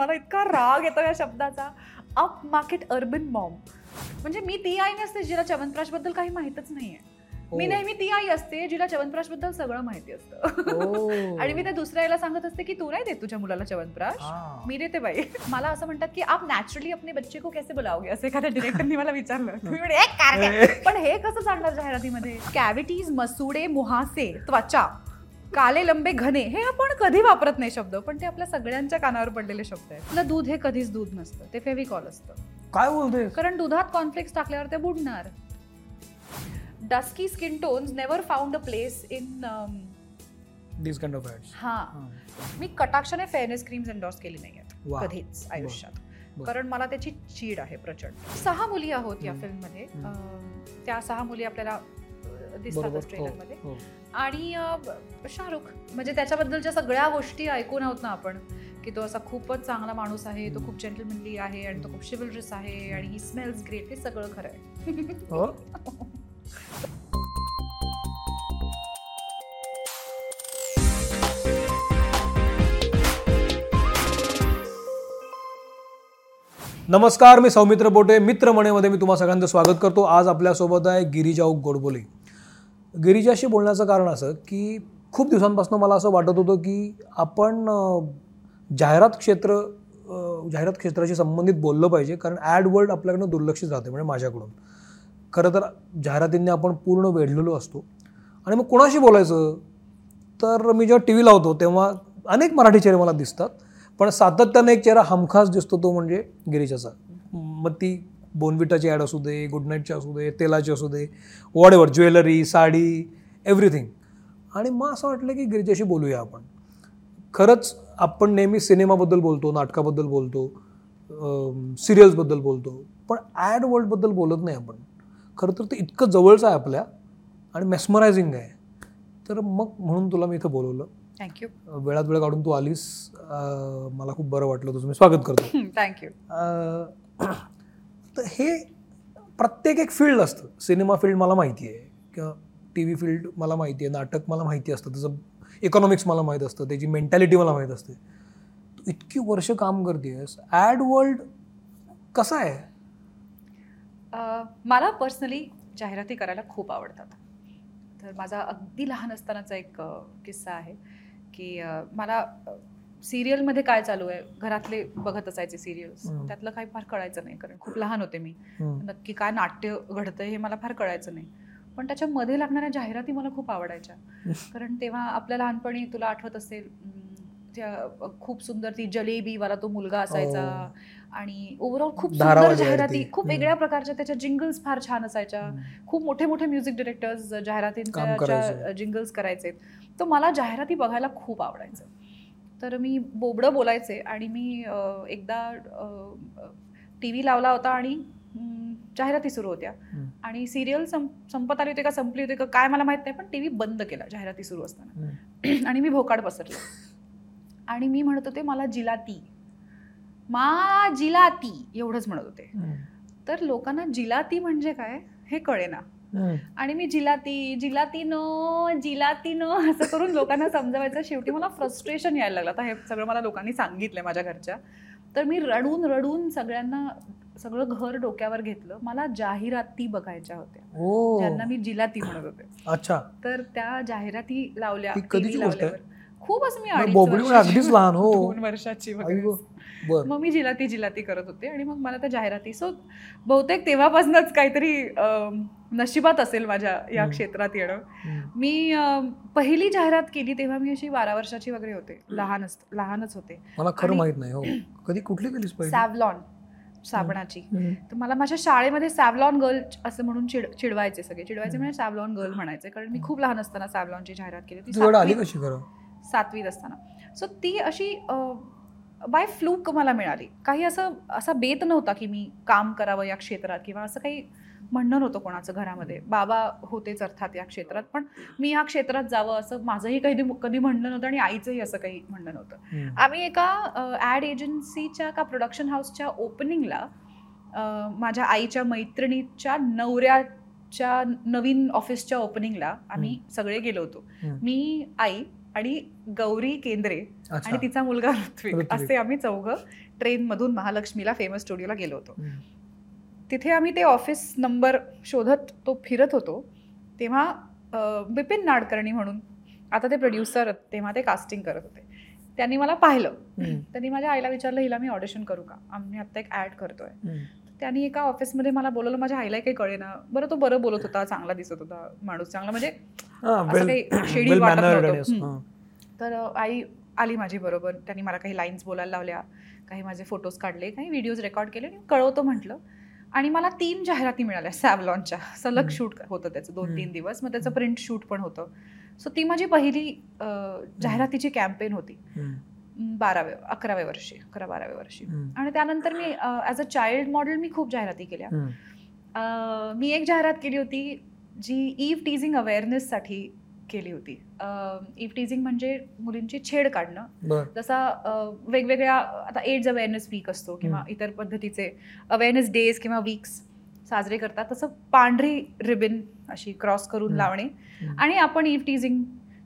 मला इतका राग येतो या शब्दाचा. Up market urban mom. म्हणजे मी ती आई नसते जिला च्यवनप्राशबद्दल काही माहितच नाहीये. मी हो. नेहमी ती आई असते जिला च्यवनप्राशबद्दल सगळं माहिती असतं. ओ. आणि मी त्या दुसऱ्या आईला सांगत असते की तू नाही देत तुझ्या मुलाला च्यवनप्राश हा. मी देते बाई. मला असं म्हणतात की आप नॅचरली अपने बच्चे को कैसे बुलाओगे? असं एखाद्या डिरेक्टरनी मला विचारलं. पण हे कसं सांगणार जाहिरातीमध्ये? कॅव्हिटीज मसुडे मुहासे त्वचा. काले लंबे घने हे आपण कधी वापरत नाही शब्द पण ते आपल्या सगळ्यांच्या कानावर पडलेले शब्द आहेत. आपलं दूध हे कधीच दूध नसतं ते फेविकॉल असतं. काय बोलते कारण दुधात कॉन्फ्लिक्स टाकल्यावर ते बुडणार. Dusky skin tones never found a place in this kind of ads हा. मी कटाक्षाने फेअरनेस क्रीम्स एन्डॉर्स केली नाही वा. कधीच आयुष्यात. कारण मला त्याची चीड आहे प्रचंड. सहा मुली आहोत या. फिल्ममध्ये त्या सहा मुली आपल्याला बरोबर. ट्रेलरमध्ये. आणि शाहरुख म्हणजे त्याच्याबद्दलच्या सगळ्या गोष्टी ऐकून आहोत ना आपण की तो असा खूपच चांगला माणूस आहे तो खूप जेंटलमनली आहे आणि तो खूप शिवलरिस आहे आणि ही स्मेल्स ग्रेट हे सगळं खरं आहे. हो? नमस्कार मी सौमित्र बोटे मित्र म्हणेमध्ये मी तुम्हा सगळ्यांचं स्वागत करतो. आज आपल्यासोबत आहे गिरीजाऊ गोडबोले. गिरीजाशी बोलण्याचं कारण असं की खूप दिवसांपासून मला असं वाटत होतं की आपण जाहिरात क्षेत्र जाहिरात क्षेत्राशी संबंधित बोललं पाहिजे कारण ॲड वर्ल्ड आपल्याकडनं दुर्लक्षित राहते म्हणजे माझ्याकडून. खरं तर जाहिरातींनी आपण पूर्ण वेढलेलो असतो. आणि मग कोणाशी बोलायचं? तर मी जेव्हा टी व्ही लावतो तेव्हा अनेक मराठी चेहरे मला दिसतात पण सातत्याने एक चेहरा हमखास दिसतो तो म्हणजे गिरीजाचा. मग ती बोनविटाची ॲड असू दे गुड नाईटची असू दे तेलाची असू दे whatever jewellery sari everything आणि मग असं वाटलं की गिरिजाशी बोलूया आपण. खरंच आपण नेहमी सिनेमाबद्दल बोलतो नाटकाबद्दल बोलतो सिरियल्सबद्दल बोलतो पण ॲड वर्ल्डबद्दल बोलत नाही आपण. खरं तर ते इतकं जवळचं आहे आपल्या आणि मेस्मरायझिंग आहे. तर मग म्हणून तुला मी इथं बोलवलं. थँक्यू वेळात वेळ काढून तू आलीस. मला खूप बरं वाटलं तुझं. मी स्वागत करतो. थँक्यू तर हे प्रत्येक एक फील्ड असतं. सिनेमा फील्ड मला माहिती आहे किंवा टी व्ही फील्ड मला माहिती आहे नाटक मला माहिती असतं त्याचं इकॉनॉमिक्स मला माहीत असतं त्याची मेंटॅलिटी मला माहीत असते. तू इतकी वर्ष काम करतेस ॲड वर्ल्ड कसं आहे? मला पर्सनली जाहिराती करायला खूप आवडतात. तर माझा अगदी लहान असतानाचा एक किस्सा आहे की मला सिरियलमध्ये काय चालू आहे घरातले बघत असायचे सिरियल्स. त्यातलं काही फार कळायचं नाही कारण खूप लहान होते मी. नक्की काय नाट्य घडतंय हे मला फार कळायचं नाही पण त्याच्यामध्ये लागणाऱ्या जाहिराती मला खूप आवडायच्या कारण तेव्हा आपल्या लहानपणी तुला आठवत असेल त्या खूप सुंदर ती जलेबीवाला तो मुलगा असायचा हो. आणि ओव्हरऑल खूप सुंदर जाहिराती. खूप. वेगळ्या प्रकारच्या त्याच्या जिंगल्स फार छान असायच्या खूप मोठे मोठे म्युझिक डिरेक्टर्स जाहिरातींच्या. जिंगल्स करायचे तर मला जाहिराती बघायला खूप आवडायचं तर मी बोबडं बोलायचे आणि मी एकदा टी व्ही लावला होता आणि जाहिराती सुरू होत्या. आणि सिरियल संपत आली होती का संपली होती का काय मला माहीत नाही पण टी व्ही बंद केला जाहिराती सुरू असताना. आणि मी भोकाड पसरले आणि मी म्हणत होते मला जिलाती मा जिलाती एवढंच म्हणत होते. तर लोकांना जिलाती म्हणजे काय हे कळेना. आणि मी जिलाती जिलाती नो जिलाती नो असं करून लोकांना समजवायचं. शेवटी मला फ्रस्ट्रेशन यायला लागलं. आता हे सगळं मला लोकांनी सांगितलंय माझ्या घरच्या. तर मी रडून रडून सगळ्यांना सगळं घर डोक्यावर घेतलं. मला जाहिराती बघायच्या होत्या. ज्यांना मी जिलाती म्हणत होते. अच्छा. तर त्या जाहिराती लावल्या? लावल्यावर. खूपच मी अगदीच लहान, हो. दोन वर्षाची वगैरे. मग मी जिलाती जिलाती करत होते आणि मग मला त्या जाहिराती सो बहुतेक तेव्हापासूनच काहीतरी नशिबात असेल माझ्या या. क्षेत्रात येणं. मी पहिली जाहिरात केली तेव्हा मी अशी बारा वर्षाची वगैरे होते. लहान लहानच होते. मला खरं माहीत नाही हो. कधी कुठली पाहिजे सॅव्लॉन साबणाची. तर मला माझ्या शाळेमध्ये सॅव्लॉन गर्ल असं म्हणून चिड चिडवायचे सगळे. चिडवायचे म्हणजे सॅव्लॉन गर्ल म्हणायचे कारण मी खूप लहान असताना सॅव्लॉनची जाहिरात केली खरं? सातवीत असताना. सो ती अशी बाय फ्लूक मला मिळाली. काही असं असा बेत नव्हता की मी काम करावं या क्षेत्रात किंवा असं काही म्हणणं नव्हतं कोणाचं घरामध्ये. बाबा होतेच अर्थात या क्षेत्रात पण मी या क्षेत्रात जावं असं माझंही कधी कधी म्हणणं नव्हतं आणि आईचंही असं काही म्हणणं नव्हतं. आम्ही एका ॲड एजन्सीच्या का प्रोडक्शन हाऊसच्या ओपनिंगला माझ्या आईच्या मैत्रिणीच्या नवऱ्याच्या नवीन ऑफिसच्या ओपनिंगला आम्ही सगळे गेलो होतो. मी आई आणि गौरी केंद्रे आणि तिचा मुलगा ऋत्विक. असे आम्ही चौघं ट्रेनमधून महालक्ष्मीला फेमस स्टुडिओला गेलो होतो. तिथे आम्ही ते ऑफिस नंबर शोधत तो फिरत होतो तेव्हा बिपिन नाडकर्णी म्हणून आता ते प्रोड्युसर तेव्हा ते कास्टिंग करत होते त्यांनी मला पाहिलं. त्यांनी माझ्या आईला विचारलं हिला मी ऑडिशन करू का आम्ही आत्ता एक ॲड करतोय. त्यांनी एका ऑफिसमध्ये मला बोलवलं माझ्या आईला काही कळेना. बरं तो बरं बोलत होता चांगला दिसत होता माणूस चांगला म्हणजे असं काही well वाटत नव्हतं. तर आई आली माझी बरोबर. त्यांनी मला काही लाईन्स बोलायला लावल्या काही माझे फोटोज काढले काही व्हिडिओज रेकॉर्ड केले आणि कळवतो म्हटलं. आणि मला तीन जाहिराती मिळाल्या सॅवलॉनच्या सलग. शूट होतं त्याचं दोन तीन. दिवस. मग त्याचं प्रिंट शूट पण होतं. सो ती माझी पहिली जाहिरातीची कॅम्पेन होती. बाराव्या अकराव्या वर्षी अकरा बाराव्या वर्षी. आणि त्यानंतर मी ॲज अ चाइल्ड मॉडेल मी खूप जाहिराती केल्या मी एक जाहिरात केली होती जी ईव्ह टीझिंग अवेअरनेससाठी केली होती ईव्ह टीझिंग म्हणजे मुलींची छेड काढणं जसा वेगवेगळ्या आता एड्स अवेअरनेस वीक असतो किंवा. इतर पद्धतीचे अवेअरनेस डेज किंवा वीक्स साजरे करतात तसं पांढरी रिबिन अशी क्रॉस करून. लावणे. आणि आपण ईव्ह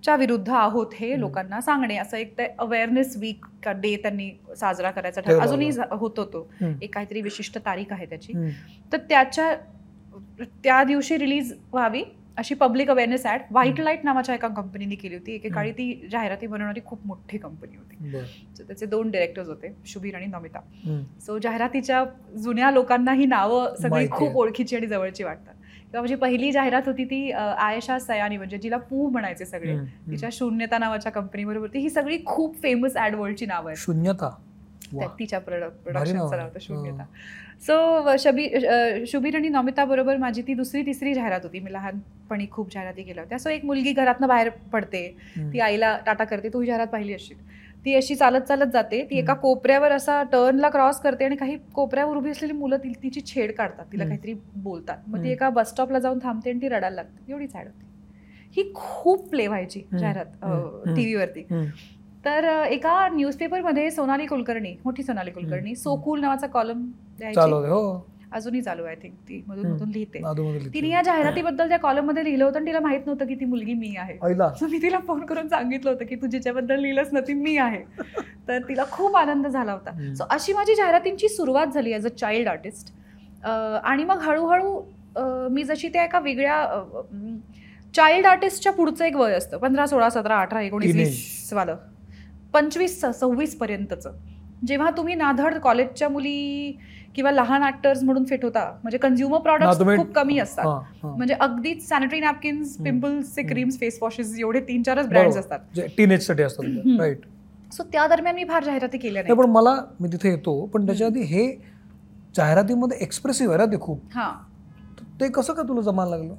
टीझिंगच्या विरुद्ध आहोत हे. लोकांना सांगणे असं एक ते अवेअरनेस वीक का डे त्यांनी साजरा करायचा. ठरवला अजूनही होतो तो. एक काहीतरी विशिष्ट तारीख आहे त्याची. तर त्याच्या त्या दिवशी रिलीज व्हावी अशी public awareness ad White. Light नावाच्या एका कंपनीने केली होती एकेकाळी ती जाहिराती बनवणारी खूप मोठी कंपनी होती So त्याचे दोन डिरेक्टर्स होते शुभीर आणि नमिता. सो जाहिरातीच्या जुन्या लोकांना ही नावं सगळी. खूप ओळखीची आणि जवळची वाटतात किंवा माझी पहिली जाहिरात होती ती आयशा सयानी म्हणजे जिला पू म्हणायचे सगळे. तिच्या शून्यता नावाच्या कंपनीबरोबर होती ही सगळी खूप फेमस ऍड वर्ल्डची नावं आहेत. शून्यता? तिच्या प्रोडक्शनचं आहे. नाव होतं शून्यता. सो शबी शुभीर आणि नमिता बरोबर माझी ती दुसरी तिसरी जाहिरात होती. मी लहानपणी खूप जाहिराती केल्या होत्या. सो एक मुलगी घरातनं बाहेर पडते. ती आईला टाटा करते. तू ही जाहिरात पाहिली असेल ती अशी चालत चालत जाते ती एका. कोपऱ्यावर असा टर्नला क्रॉस करते आणि काही कोपऱ्यावर उभी असलेली मुलं ती तिची छेड काढतात तिला. काहीतरी बोलतात मग ती. एका बस स्टॉपला जाऊन थांबते आणि ती रडायला लागते एवढीच ॲड होती ही खूप प्ले व्हायची. जाहिरात हम्म. टीव्हीवरती हम्म. तर एका न्यूजपेपरमध्ये सोनाली कुलकर्णी मोठी सोनाली कुलकर्णी हम्म. सो कूल नावाचा कॉलम हो अजूनही चालू आहे आय थिंक ती मधून. मधून लिहिते. तिने या जाहिरातीबद्दल त्या कॉलममध्ये लिहिलं होतं तिला माहीत नव्हतं की ती मुलगी मी आहे. मी तिला फोन करून सांगितलं होतं की तू जिच्याबद्दल लिहिलंच ना ती मी आहे. तर तिला खूप आनंद झाला होता. सो अशी माझी जाहिरातींची सुरुवात झाली ॲज अ चाइल्ड आर्टिस्ट आणि मग हळूहळू मी जशी त्या एका वेगळ्या चाइल्ड आर्टिस्टच्या पुढचं एक वय असतं. पंधरा सोळा सतरा अठरा एकोणीस वालं पंचवीस सव्वीस पर्यंतचं. जेव्हा तुम्ही नाधड कॉलेजच्या मुली किंवा लहान ऍक्टर्स म्हणून फिट होता. म्हणजे कन्झ्युमर प्रॉडक्ट खूप कमी असतात. म्हणजे अगदीच सॅनिटरी नॅपकिन्स. पिंपल्सचे. क्रीम्स फेस वॉशेस एवढे तीन चारच ब्रँड्स. असतात. टीनेजसाठी असतात. राईट सो त्या दरम्यान मी फार जाहिराती केल्या नाही पण मला मी तिथे येतो पण त्याच्या आधी हे जाहिरातीमध्ये एक्सप्रेसिव्ह आहे ना ते खूप. हा. ते कसं काय तुला जमायला लागलं?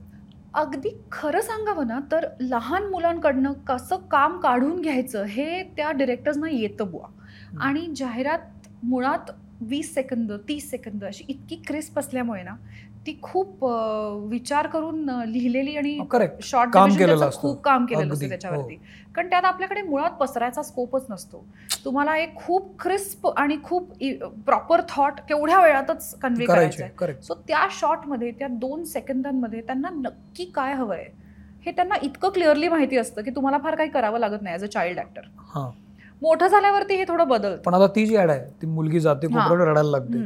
अगदी खरं सांगावं ना तर लहान मुलांकडनं कसं काम काढून घ्यायचं हे त्या डिरेक्टर्सना येतं बुवा. आणि जाहिरात मुळात वीस सेकंद तीस सेकंद अशी इतकी क्रिस्प असल्यामुळे ना ती खूप विचार करून लिहिलेली आणि शॉर्ट. खूप काम केलेलं असतं त्याच्यावरती. हो. कारण त्यात आपल्याकडे मुळात पसरायचा स्कोपच नसतो. तुम्हाला एक खूप क्रिस्प आणि खूप प्रॉपर थॉट केवढ्या वेळातच कन्व्हे करायचं सो त्या शॉटमध्ये त्या दोन सेकंदांमध्ये त्यांना नक्की काय हवं आहे हे त्यांना इतकं क्लिअरली माहिती असतं की तुम्हाला फार काही करावं लागत नाही ॲज अ चाइल्ड ऍक्टर हा. मोठं झाल्यावरती हे थोडं बदलतं पण आता ती जी ऍड आहे ती मुलगी जाते. कोपऱ्यावर रडायला लागते.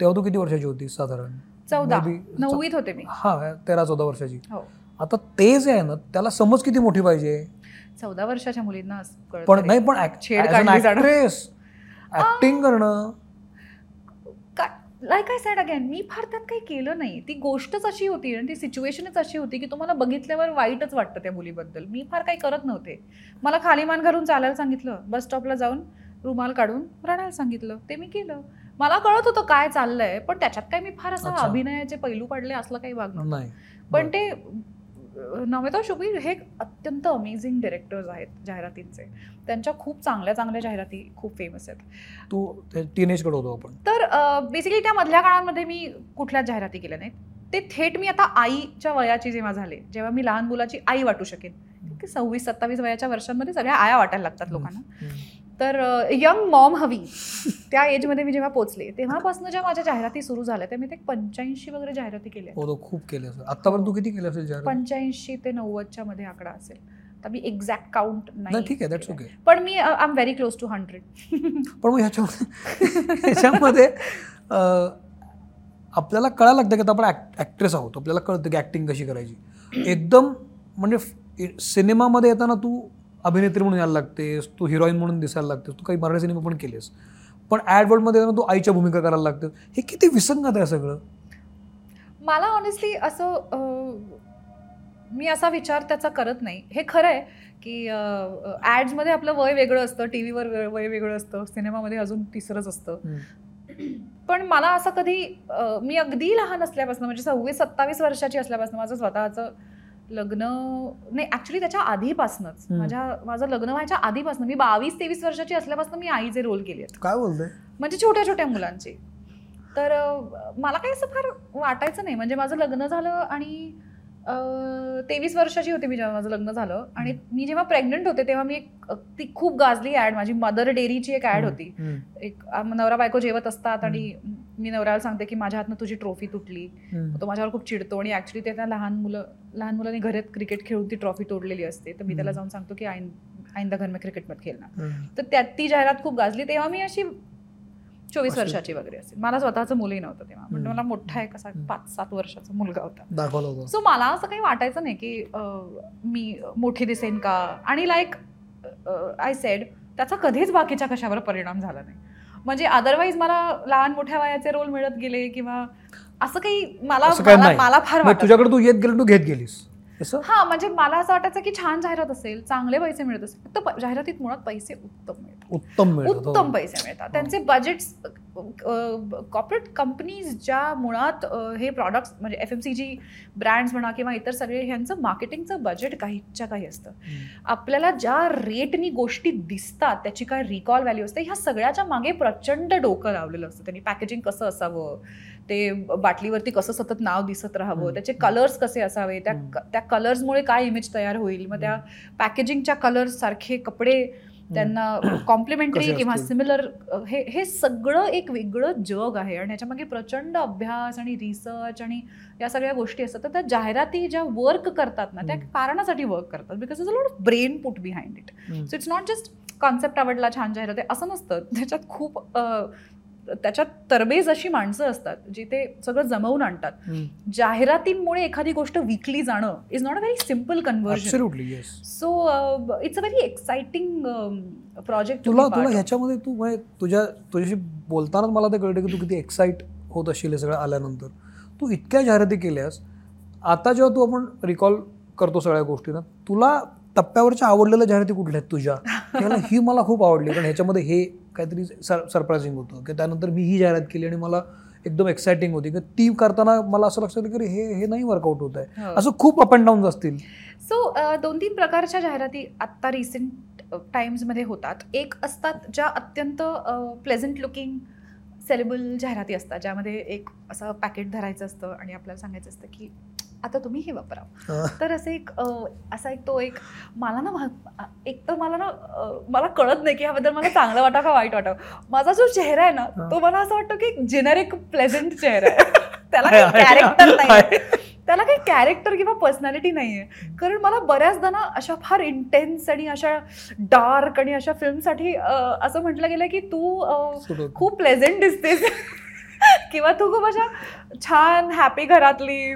तेव्हा तू किती वर्षाची होती साधारण चौदा नववीत होते मी हा तेरा चौदा वर्षाची हो आता ते जे आहे ना त्याला समज किती मोठी पाहिजे चौदा वर्षाच्या मुलींना पण. नाही पण. ऍक्ट्रेस ऍक्टिंग करणं लाईक आय सॅड अगेन मी फार त्यात काही केलं नाही. ती गोष्टच अशी होती आणि ती सिच्युएशनच अशी होती की तुम्हाला बघितल्यावर वाईटच वाटतं त्या मुलीबद्दल. मी फार काही करत नव्हते. मला खाली मान घालून चालायला सांगितलं बस स्टॉपला जाऊन रुमाल काढून रडायला सांगितलं. ते मी केलं. मला कळत होतं काय चाललंय पण त्याच्यात काय मी फार असं. अभिनयाचे पैलू पडले असलं काही वागणं नाही. पण ते नमिता शुभी हे अत्यंत अमेझिंग डिरेक्टर्स आहेत जाहिरातींचे. त्यांच्या खूप चांगल्या चांगल्या जाहिराती खूप फेमस आहेत. तू टीनेजकडे होतो आपण. तर बेसिकली त्या मधल्या काळामध्ये मी कुठल्याच जाहिराती केल्या नाहीत. ते थेट मी आता आईच्या वयाची जेव्हा झाले जेव्हा मी लहान मुलाची आई वाटू शकेन. सव्वीस सत्तावीस वयाच्या वर्षांमध्ये सगळ्या आया वाटायला लागतात लोकांना. तर यंग मॉम हवी. त्या एजमध्ये मी जेव्हा पोचले तेव्हापासून ज्या माझ्या जाहिराती सुरू झाल्या त्या मी ते पंच्याऐंशी वगैरे जाहिराती केल्या हो खूप केले असेल. आतापर्यंत तू किती केले असेल पंच्याऐंशी ते नव्वदच्या मध्ये आकडा असेल. तर मी एक्झॅक्ट काउंट नाही ठीक आहे दॅट्स ओके पण मी I am very close to hundred पण मग ह्याच्यामध्ये ह्याच्यामध्ये आपल्याला कळायला लागतं की आता आपण ॲक् ॲक्ट्रेस आहोत. आपल्याला कळतं की ॲक्टिंग कशी करायची. एकदम म्हणजे सिनेमामध्ये येताना तू अभिनेत्री म्हणून यायला लागतेस तू हिरोईन म्हणून दिसायला लागतेस तू काही मराठी सिनेमा पण केलेस. पण ॲड वर्ल्डमध्ये येताना तू आईच्या भूमिका करायला लागतेस. हे किती विसंगत आहे सगळं. मला ऑनेस्टली असं मी असा विचार त्याचा करत नाही. हे खरं आहे की ॲड्समध्ये आपलं वय वेगळं असतं टी व्हीवर वय वेगळं असतं सिनेमामध्ये अजून तिसरंच असतं. पण मला असं कधी मी अगदी लहान असल्यापासून म्हणजे सव्वीस सत्तावीस वर्षाची असल्यापासून माझं स्वतःचं लग्न नाही ॲक्च्युली त्याच्या आधीपासूनच. माझ्या माझं लग्न व्हायच्या आधीपासून. मी बावीस तेवीस वर्षाची असल्यापासून मी आईचे रोल केले आहेत. काय बोलतंय? म्हणजे छोट्या छोट्या मुलांची. तर मला काही असं फार वाटायचं नाही. म्हणजे माझं लग्न झालं आणि तेवीस वर्षाची होती मी जेव्हा माझं लग्न झालं. आणि मी जेव्हा प्रेग्नंट होते तेव्हा मी एक ती खूप गाजली ॲड माझी मदर डेअरीची एक ॲड होती. एक नवरा बायको जेवत असतात आणि मी नवऱ्याला सांगते की माझ्या हातनं तुझी ट्रॉफी तुटली. तो माझ्यावर खूप चिडतो आणि ऍक्च्युली त्या लहान मुलं लहान मुलांनी घरात क्रिकेट खेळून ती ट्रॉफी तोडलेली असते. तर मी त्याला जाऊन सांगतो की आईन आईंदा घर में क्रिकेट मत खेळणार. तर त्यात ती जाहिरात खूप गाजली. तेव्हा मी अशी चोवीस. वर्षाची वगैरे असेल. मला स्वतःचं मुलंही नव्हतं तेव्हा. म्हणजे. मला मोठा एक असा. पाच सात वर्षाचा मुलगा होता. सो मला असं काही वाटायचं नाही की मी मोठी दिसेन का? आणि लाईक आय सेड त्याचा कधीच बाकीच्या कशावर परिणाम झाला नाही. म्हणजे अदरवाईज मला लहान मोठ्या वयाचे रोल मिळत गेले किंवा असं काही मला मला फार तुझ्याकडे तू येत गेली तू घेत गेलीस. हा म्हणजे मला असं वाटायचं की छान जाहिरात असेल चांगले पैसे मिळत असेल फक्त जाहिरातीत मुळात पैसे उत्तम मिळतात. उत्तम होतं. उत्तम पैसे मिळतात. त्यांचे बजेट्स कॉर्पोरेट कंपनीज ज्या मुळात हे प्रॉडक्ट्स म्हणजे F M C G brands म्हणा किंवा इतर सगळे ह्यांचं मार्केटिंगचं बजेट काहीच्या काही असतं. आपल्याला ज्या रेटनी गोष्टी दिसतात त्याची काय रिकॉल व्हॅल्यू असते ह्या सगळ्याच्या मागे प्रचंड डोकं लावलेलं असतं त्यांनी पॅकेजिंग कसं असावं ते बाटलीवरती कसं सतत नाव दिसत राहावं. त्याचे कलर्स कसे असावे त्या. त्या कलर्समुळे काय इमेज तयार होईल मग त्या पॅकेजिंगच्या कलर्स सारखे कपडे त्यांना कॉम्प्लिमेंटरी किंवा? सिमिलर हे हे सगळं एक वेगळं जग आहे आणि याच्यामागे प्रचंड अभ्यास आणि रिसर्च आणि या सगळ्या गोष्टी असतात तर त्या जाहिराती ज्या वर्क करतात ना त्या. कारणासाठी वर्क करतात because is a lot of brain put behind it. So it's not just concept आवडला छान जाहिरात आहे असं नसतं त्याच्यात खूप त्याच्यात तरबेज अशी माणसं असतात जी ते सगळं जमवून आणतात. जाहिरातींमुळे एखादी गोष्ट विकली जाणं is not a very simple conversion. So it's a very exciting project तुला तुला ह्याच्यामध्ये तू म्हणजे तुझ्या तुझ्याशी बोलतानाच मला ते कळतं की तू किती एक्साइट होत असशील हे सगळं आल्यानंतर. तू इतक्या जाहिराती केल्यास आता जेव्हा तू आपण रिकॉल करतो सगळ्या गोष्टींना तुला टप्प्यावरच्या आवडलेल्या जाहिराती कुठल्या आहेत तुझ्या? ही मला खूप आवडली कारण ह्याच्यामध्ये हे काहीतरी सर सरप्रायझिंग होतं. की त्यानंतर मी ही जाहिरात केली आणि मला एकदम एक्साइटिंग होती. की ती करताना मला असं लक्षात आलं की हे हे नाही वर्कआउट होत आहे. हो. असं खूप अप अँड डाऊन असतील. सो दोन तीन प्रकारच्या जाहिराती आत्ता रिसेंट टाइम्समध्ये होतात. एक असतात ज्या अत्यंत प्लेझंट लुकिंग सेलेबल जाहिराती असतात. ज्यामध्ये एक असं पॅकेट धरायचं असतं आणि आपल्याला सांगायचं असतं की आता तुम्ही हे वापरा. तर असं एक असा एक तो एक मला ना एक तर मला ना मला कळत नाही की ह्याबद्दल मला चांगलं वाटावं का वाईट वाटावं माझा जो चेहरा आहे ना. तो मला असं वाटतं की जेनेरिक प्लेझंट चेहरा आहे. त्याला कॅरेक्टर नाही आहे. त्याला काही कॅरेक्टर किंवा पर्सनॅलिटी नाही आहे कारण मला बऱ्याचदा ना अशा फार इंटेन्स आणि अशा डार्क आणि अशा फिल्मसाठी असं म्हटलं गेलं की तू. खूप प्लेझेंट दिसतेस. किंवा तू खूप अशा छान हॅपी घरातली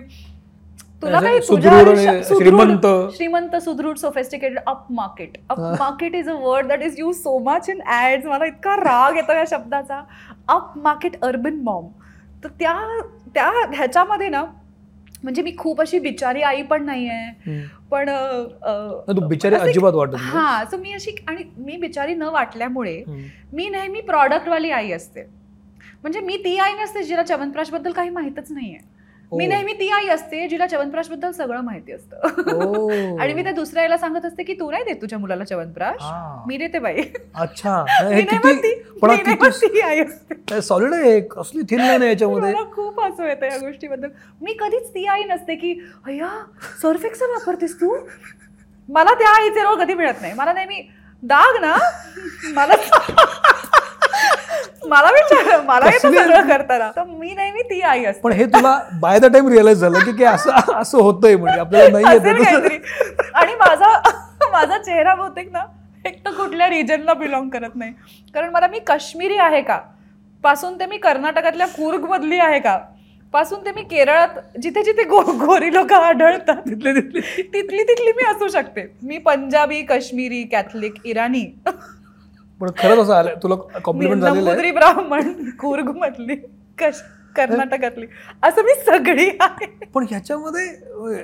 तुला काही तुझ्या आयुष्यात- श्रीमंत. श्रीमंत सुदृढ sophisticated up market up. Market is a word that is use so much in ads मला इतका राग येतो या शब्दाचा अप मार्केट अर्बन मॉम तर त्या त्या ह्याच्यामध्ये ना म्हणजे मी खूप अशी बिचारी आई पण नाही आहे. पण बिचारी अजिबात वाटत. हा सो मी अशी आणि मी बिचारी न वाटल्यामुळे. मी नेहमी प्रॉडक्टवाली आई असते म्हणजे मी ती आई नसते जिला च्यवनप्राशबद्दल काही माहितच नाहीये मी ओ. नेहमी ती आई असते जिला च्यवनप्राशबद्दल सगळं माहिती असतं. ओ. आणि मी त्या दुसऱ्या आईला सांगत असते की तू नाही देत तुझ्या मुलाला च्यवनप्राश? हा. मी देते बाई. अच्छा. मी हे नाही मी नाही ही सॉलिड आहे. कसली थिन आहे याच्यामध्ये. खूप हसू येतं या गोष्टीबद्दल. मी कधीच ती आई नसते की अय्या सर्फ एक्सेल वापरतेस तू? मला त्या आईचे रोल कधी मिळत नाही. मला नेहमी दाग ना. मला मला विचार मला येतं सगळं करताना. तर मी नेहमी ती आई असते. पण हे तुला बाय द टाइम रिअलाइज झालं की असं असं होतंय म्हणजे आपल्याला नाही येत आणि माझा माझा चेहरा बहुतेक ना एक तर कुठल्या रिजनला बिलॉंग करत नाही. कारण मला मी काश्मीरी आहे का? पासून ते मी कर्नाटकातल्या कुर्ग मधली आहे का? पासून ते मी केरळात जिथे जिथे गो गोरी लोक आढळतात तिथले तिथले तिथली तिथली मी असू शकते. मी पंजाबी काश्मीरी कॅथलिक इराणी. पण खरंच असं आलं तुला कॉम्प्लिमेंट झालेलं ब्राह्मण कुर्ग मधली कश कर्नाटकातली. असं मी सगळी आहे. पण ह्याच्यामध्ये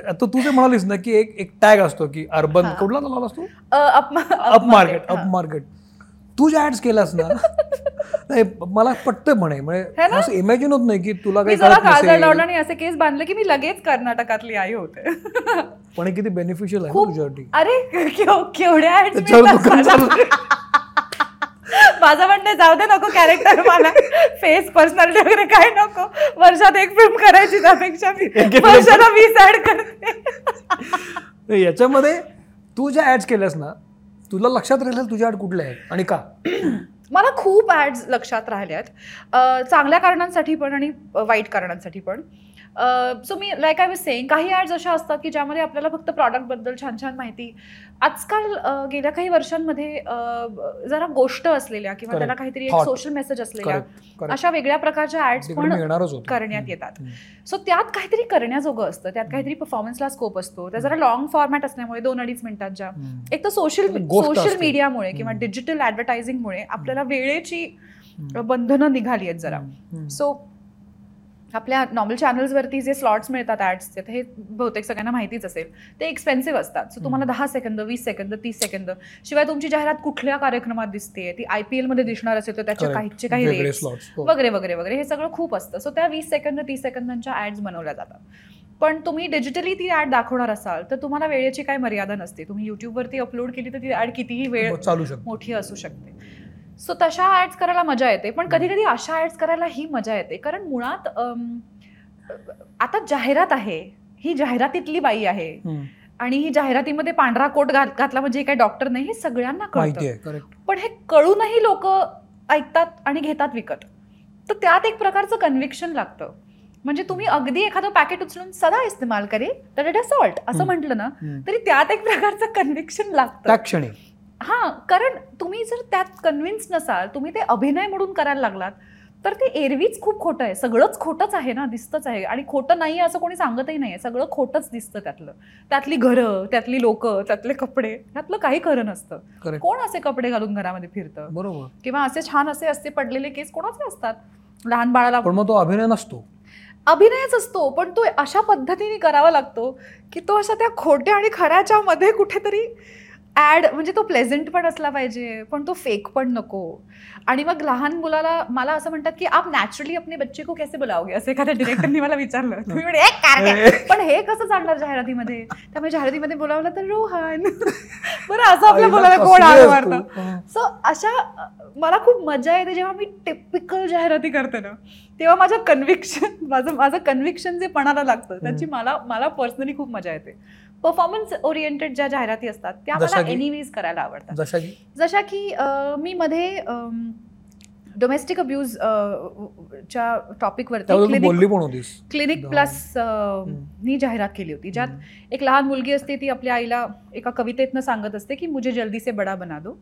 आता तू जे म्हणालीस ना की एक एक टॅग असतो की अर्बन. कुठला लावलास तू? Uh, up- up market. Up market तू ज्या ऍड्स केलास ना नाही मला पटतंय म्हणे म्हणजे ना? असं इमॅजिन होत नाही की तुला काही काजळ लावला आणि असे केस बांधले की मी लगेच कर्नाटकातली आई होते. पण किती बेनिफिशियल आहे तुझ्यासाठी? अरे केव- केवढ्या ads त्याच्यावर मिळतात दुकान मला. चालू माझं म्हणणं जाऊ दे नको कॅरेक्टर मला. फेस पर्सनॅलिटी वगैरे काय नको. वर्षात एक फिल्म करायची त्यापेक्षा मी. वर्षाला वीस ऍड करते. याच्यामध्ये तू ज्या ऍड्स केल्यास ना तुला लक्षात राहिलं तुझ्या ऍड कुठल्या आहेत आणि का? मला खूप ॲड्स लक्षात राहिल्यात. अं, चांगल्या कारणांसाठी पण आणि वाईट कारणांसाठी पण. सो मी लाईक आय वॉज सेईंग काही ॲड्स अशा असतात की ज्यामध्ये आपल्याला फक्त प्रॉडक्टबद्दल छान छान माहिती आजकाल गेल्या काही वर्षांमध्ये जरा गोष्ट असलेल्या किंवा. त्याला काहीतरी एक. सोशल मेसेज असलेल्या अशा वेगळ्या प्रकारच्या मी पण करण्यात येतात. सो त्यात काहीतरी करण्याजोगं असतं त्यात काहीतरी परफॉर्मन्सला स्कोप असतो त्या जरा लॉंग फॉर्मॅट असल्यामुळे दोन अडीच मिनिटांच्या. एक तर सोशल सोशल. मीडियामुळे किंवा. डिजिटल ऍडव्हर्टायझिंगमुळे आपल्याला वेळेची. बंधनं निघाली आहेत जरा. सो आपल्या नॉर्मल चॅनल्सवरती जे स्लॉट्स मिळतात ॲड्सचे हे बहुतेक सगळ्यांना माहितीच असेल. ते एक्सपेन्सिव्ह असतात. सो तुम्हाला दहा सेकंद वीस सेकंद तीस सेकंद शिवाय तुमची जाहिरात कुठल्या कार्यक्रमात दिसते ती आय पी एलमध्ये दिसणार असेल तर त्याचे. काहीचे काही slots, हो. वगैरे वगैरे वगैरे हे सगळं खूप असतं. सो त्या वीस सेकंद तीस सेकंदांच्या ॲड्स बनवल्या जातात. पण तुम्ही डिजिटली ती ॲड दाखवणार असाल तर तुम्हाला वेळेची काही मर्यादा नसते. तुम्ही युट्यूबवरती अपलोड केली तर ती ॲड कितीही वेळ मोठी असू शकते. सो तशा ऍड्स करायला मजा येते पण कधी कधी अशा ऍड्स करायला ही मजा येते. कारण मुळात आता जाहिरात आहे ही जाहिरातीतली बाई आहे. आणि ही जाहिरातीमध्ये पांढरा कोट घातला म्हणजे काही डॉक्टर नाही हे सगळ्यांना कळतं. पण हे कळूनही लोक ऐकतात आणि घेतात विकत. तर त्यात एक प्रकारचं कन्व्हिक्शन लागतं. म्हणजे तुम्ही अगदी एखादं पॅकेट उचलून सदा इस्तेमाल करे तर इट सॉल्ट असं. म्हटलं ना. तरी त्यात एक प्रकारचं कन्व्हिक्शन लागतं. हा कारण तुम्ही जर त्यात कन्व्हिन्स नसाल तुम्ही ते अभिनय म्हणून करायला लागलात तर ते एरवीच खूप खोटं आहे. सगळंच खोटंच आहे ना दिसतंच आहे. आणि खोटं नाही असं कोणी सांगतही नाही सगळं खोटंच दिसतं त्यातलं. त्यातली घरं त्यातली लोक त्यातले कपडे त्यातलं काही खरं नसतं. कोण असे कपडे घालून घरामध्ये फिरतं? बरोबर. किंवा असे छान असे असते पडलेले केस कोणाचे असतात? लहान बाळाला पण मग तो अभिनय नसतो. अभिनयच असतो पण तो अशा पद्धतीने करावा लागतो की तो अशा त्या खोट्या आणि खऱ्याच्या मध्ये कुठेतरी ॲड म्हणजे तो प्लेझेंट पण असला पाहिजे पण तो फेक पण नको. आणि मग लहान मुलाला मला असं म्हणतात की आप नॅचरली अपने बच्चे को कैसे बुलाओगे? असं एखाद्या डिरेक्टरनी मला विचारलं. तुम्ही म्हणे. पण हे कसं चालणार जाहिरातीमध्ये? त्यामुळे जाहिरातीमध्ये बोलावलं तर रोहन. बरं असं आपल्या मुलाला कोण कसली हाक आहेस मारतं तू? हा. सो अशा मला खूप मजा येते जेव्हा मी टिपिकल जाहिराती करते ना तेव्हा माझं कन्व्हिक्शन माझं माझं कन्व्हिक्शन जे पणाला लागतं त्याची मला मला पर्सनली खूप मजा येते. परफॉर्मन्स ओरिएंटेड ज्या जाहिराती असतात त्या मला? एनिवेज करायला आवडतात. जशा की मी मध्ये डोमेस्टिक अब्यूज च्या टॉपिकवरती क्लिनिक क्लिनिक प्लस नी जाहिरात केली होती ज्यात एक लहान मुलगी असते ती आपल्या आईला एका कवितेतनं सांगत असते की मुझे जल्दी से बडा बना दो.